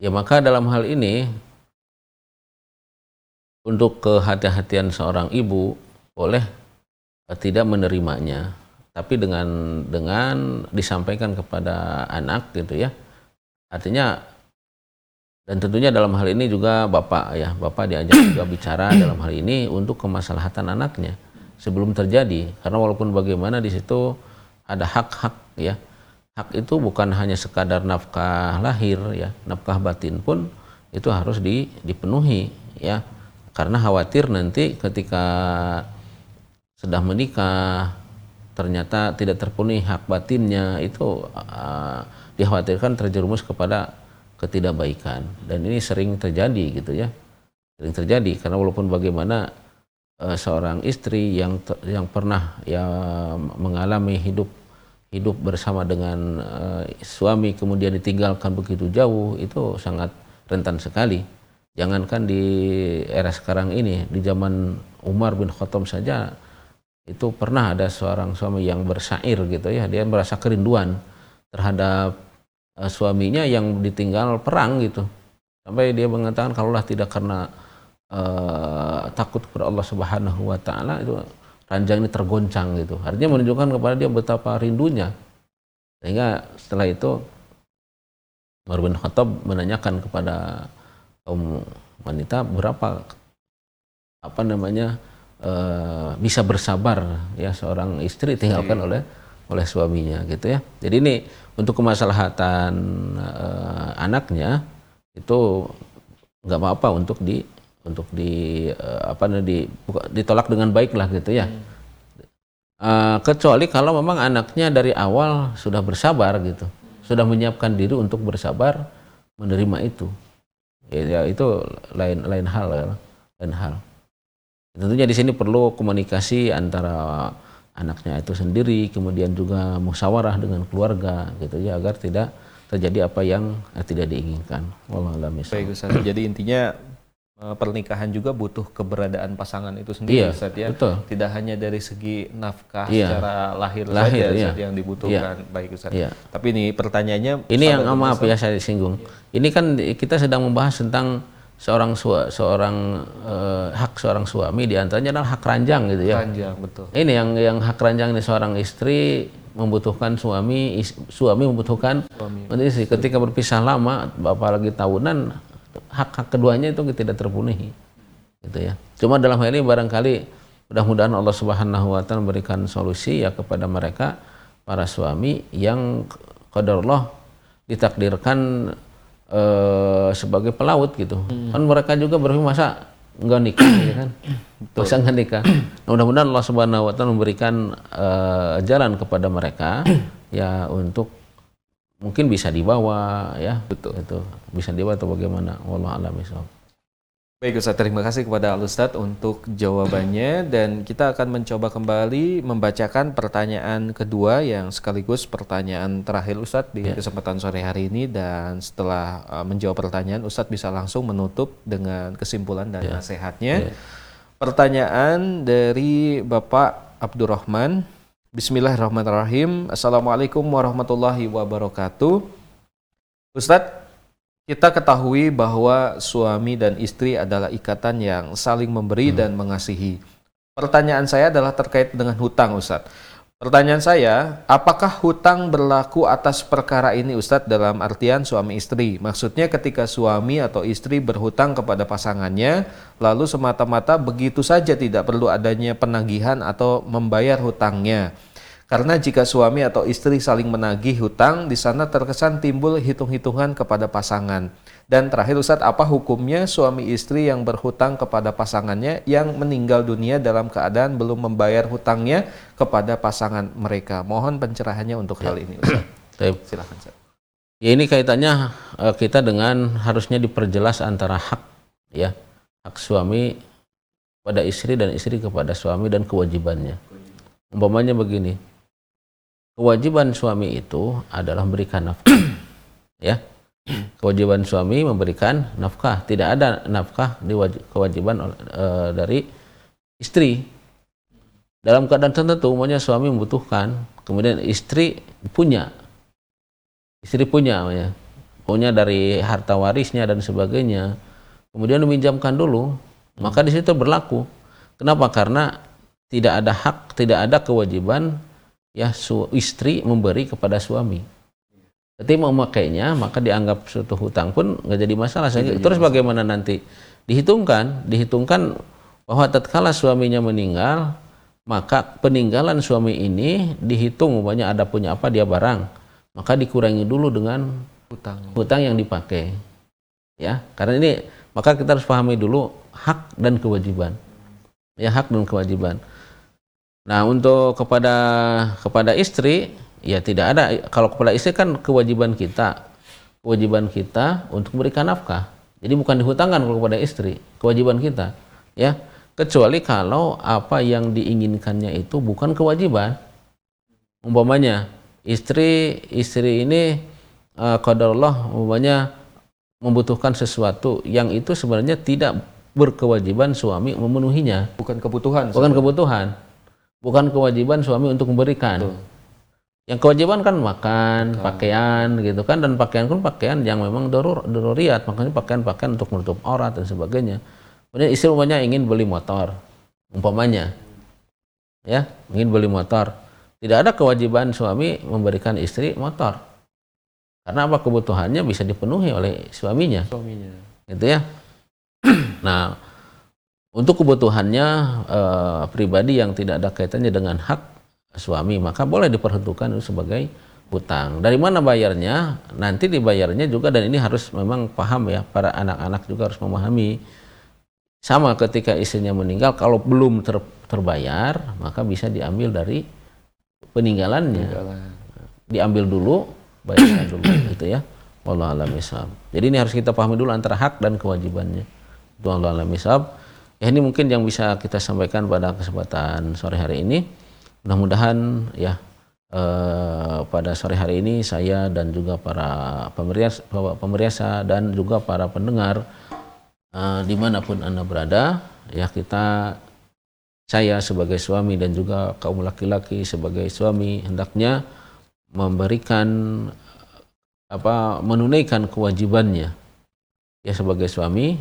Ya maka dalam hal ini untuk kehati-hatian seorang ibu boleh eh, tidak menerimanya, tapi dengan dengan disampaikan kepada anak gitu ya. Artinya dan tentunya dalam hal ini juga bapak ya bapak diajak juga bicara dalam hal ini untuk kemaslahatan anaknya sebelum terjadi karena walaupun bagaimana di situ ada hak-hak ya hak itu bukan hanya sekadar nafkah lahir ya. Nafkah batin pun itu harus di, dipenuhi ya. Karena khawatir nanti ketika sudah menikah ternyata tidak terpenuhi hak batinnya itu uh, dikhawatirkan terjerumus kepada ketidakbaikan. Dan ini sering terjadi gitu ya. Sering terjadi karena walaupun bagaimana uh, seorang istri yang yang pernah ya mengalami hidup hidup bersama dengan uh, suami kemudian ditinggalkan begitu jauh itu sangat rentan sekali. Jangankan di era sekarang ini di zaman Umar bin Khattab saja itu pernah ada seorang suami yang bersair gitu ya. Dia merasa kerinduan terhadap uh, suaminya yang ditinggal perang gitu. Sampai dia mengatakan kalaulah tidak karena uh, takut kepada Allah Subhanahu wa taala itu ranjang ini tergoncang gitu. Artinya menunjukkan kepada dia betapa rindunya. Sehingga setelah itu Umar bin Khattab menanyakan kepada kaum wanita berapa apa namanya uh, bisa bersabar ya seorang istri tinggalkan oleh oleh suaminya gitu ya. Jadi ini untuk kemaslahatan uh, anaknya itu nggak apa-apa untuk di untuk di uh, apa di ditolak dengan baik lah gitu ya. Uh, kecuali kalau memang anaknya dari awal sudah bersabar gitu, sudah menyiapkan diri untuk bersabar menerima itu. Ya, ya, itu lain lain hal ya, lain hal. Tentunya di sini perlu komunikasi antara anaknya itu sendiri, kemudian juga musyawarah dengan keluarga gitu ya agar tidak terjadi apa yang tidak diinginkan. Baik. Jadi intinya pernikahan juga butuh keberadaan pasangan itu sendiri Iya, Ustaz ya. betul. Tidak hanya dari segi nafkah Iya. secara lahir, Lahir, saja iya. Ustaz, yang dibutuhkan. Baik Ustaz. Iya. Tapi ini pertanyaannya Ini yang maaf ya saya singgung. Ini kan kita sedang membahas tentang seorang sua- seorang eh, hak seorang suami di antaranya adalah hak ranjang gitu ya. Panjang betul. Ini yang yang hak ranjang ini seorang istri membutuhkan suami, is- suami membutuhkan Suami. istri. Ketika berpisah lama, bapak lagi tahunan, hak-hak keduanya itu tidak terpenuhi, gitu ya. Cuma dalam hal ini barangkali mudah-mudahan Allah Subhanahu Wa Taala memberikan solusi ya kepada mereka para suami yang qadarullah ditakdirkan eh, sebagai pelaut gitu. Kan mereka juga berpikir masa enggak nikah ya kan? Masa enggak nikah. Nah, mudah-mudahan Allah Subhanahu wa taala memberikan eh, jalan kepada mereka ya untuk mungkin bisa dibawa ya. Betul. Itu bisa dibawa atau bagaimana? Wallahu a'lam. Baik Ustaz, terima kasih kepada Al Ustadz untuk jawabannya dan kita akan mencoba kembali membacakan pertanyaan kedua yang sekaligus pertanyaan terakhir Ustadz di kesempatan sore hari ini dan setelah uh, menjawab pertanyaan Ustadz bisa langsung menutup dengan kesimpulan dan nasihatnya. Pertanyaan dari Bapak Abdurrahman. Bismillahirrahmanirrahim. Assalamualaikum warahmatullahi wabarakatuh. Ustadz, kita ketahui bahwa suami dan istri adalah ikatan yang saling memberi dan mengasihi. Pertanyaan saya adalah terkait dengan hutang, Ustadz. Pertanyaan saya, apakah hutang berlaku atas perkara ini, Ustadz, dalam artian suami istri? Maksudnya ketika suami atau istri berhutang kepada pasangannya, lalu semata-mata begitu saja tidak perlu adanya penagihan atau membayar hutangnya. Karena jika suami atau istri saling menagih hutang, di sana terkesan timbul hitung-hitungan kepada pasangan. Dan terakhir Ustadz, apa hukumnya suami istri yang berhutang kepada pasangannya yang meninggal dunia dalam keadaan belum membayar hutangnya kepada pasangan mereka? Mohon pencerahannya untuk hal ini Ustadz. Baik. Silakan Ustadz. Ya ini kaitannya eh, kita dengan harusnya diperjelas antara hak ya hak suami pada istri dan istri kepada suami dan kewajibannya. Umpamanya begini, kewajiban suami itu adalah memberikan nafkah, ya kewajiban suami memberikan nafkah. Tidak ada nafkah di kewajiban uh, dari istri. Dalam keadaan tertentu umumnya suami membutuhkan kemudian istri punya. Istri punya ya. Punya dari harta warisnya dan sebagainya. Kemudian meminjamkan dulu maka di situ berlaku. Kenapa? Karena tidak ada hak tidak ada kewajiban ya istri memberi kepada suami Ketika memakainya maka dianggap suatu hutang pun nggak jadi masalah. Jadi Terus masalah. bagaimana nanti dihitungkan? Dihitungkan bahwa tatkala suaminya meninggal maka peninggalan suami ini dihitung umpamanya ada punya apa dia barang maka dikurangi dulu dengan hutang hutang yang dipakai ya karena ini maka kita harus pahami dulu hak dan kewajiban ya hak dan kewajiban nah untuk kepada kepada istri ya tidak ada. Kalau kepada istri kan kewajiban kita kewajiban kita untuk memberikan nafkah. Jadi bukan dihutangkan kepada istri kewajiban kita ya. Kecuali kalau apa yang diinginkannya itu bukan kewajiban. Umpamanya istri istri ini uh, Allah umpamanya membutuhkan sesuatu yang itu sebenarnya tidak berkewajiban suami memenuhinya. Bukan kebutuhan bukan kebutuhan. Bukan kewajiban suami untuk memberikan. Betul yang kewajiban kan makan, Betul. pakaian gitu kan dan pakaian pun pakaian yang memang darur daruriat, makanya pakaian-pakaian untuk menutup aurat dan sebagainya. Kemudian istri umpamanya ingin beli motor, umpamanya. Ya, ingin beli motor. Tidak ada kewajiban suami memberikan istri motor. Karena apa kebutuhannya bisa dipenuhi oleh suaminya. Suaminya. Gitu ya. nah, untuk kebutuhannya e, pribadi yang tidak ada kaitannya dengan hak suami maka boleh diperhitungkan itu sebagai hutang. Dari mana bayarnya? Nanti dibayarnya juga dan ini harus memang paham ya para anak-anak juga harus memahami. Sama ketika istrinya meninggal kalau belum ter, terbayar maka bisa diambil dari peninggalannya. Peninggalan. Diambil dulu, bayarkan dulu gitu ya. Allah alam Jadi ini harus kita pahami dulu antara hak dan kewajibannya. Allah alam Ya ini mungkin yang bisa kita sampaikan pada kesempatan sore hari ini. Mudah-mudahan ya eh, pada sore hari ini saya dan juga para pemerias, pemeriasa dan juga para pendengar eh, di mana pun anda berada ya kita saya sebagai suami dan juga kaum laki-laki sebagai suami hendaknya memberikan apa menunaikan kewajibannya ya sebagai suami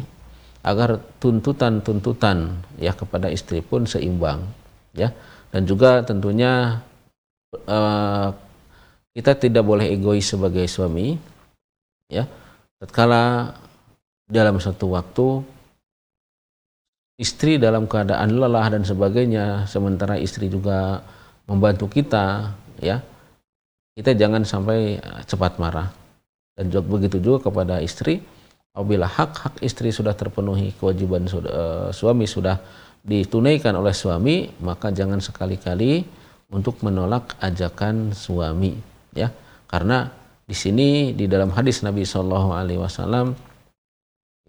agar tuntutan-tuntutan ya kepada istri pun seimbang ya dan juga tentunya uh, kita tidak boleh egois sebagai suami ya. Tatkala dalam satu waktu istri dalam keadaan lelah dan sebagainya sementara istri juga membantu kita ya kita jangan sampai eh, cepat marah. Dan juga begitu juga kepada istri apabila hak-hak istri sudah terpenuhi kewajiban uh, suami sudah ditunaikan oleh suami maka jangan sekali-kali untuk menolak ajakan suami ya. Karena di sini di dalam hadis Nabi Shallallahu Alaihi Wasallam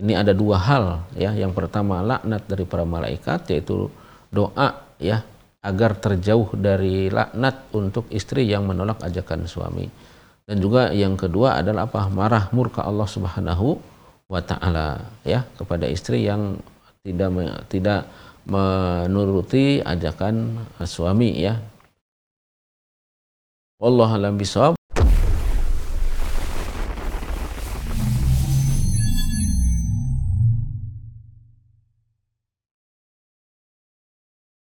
ini ada dua hal ya. Yang pertama laknat dari para malaikat yaitu doa ya agar terjauh dari laknat untuk istri yang menolak ajakan suami. Dan juga yang kedua adalah apa? Marah murka Allah Subhanahu wa taala ya kepada istri yang tidak tidak menuruti ajakan suami ya. Wallahu alam bisawab.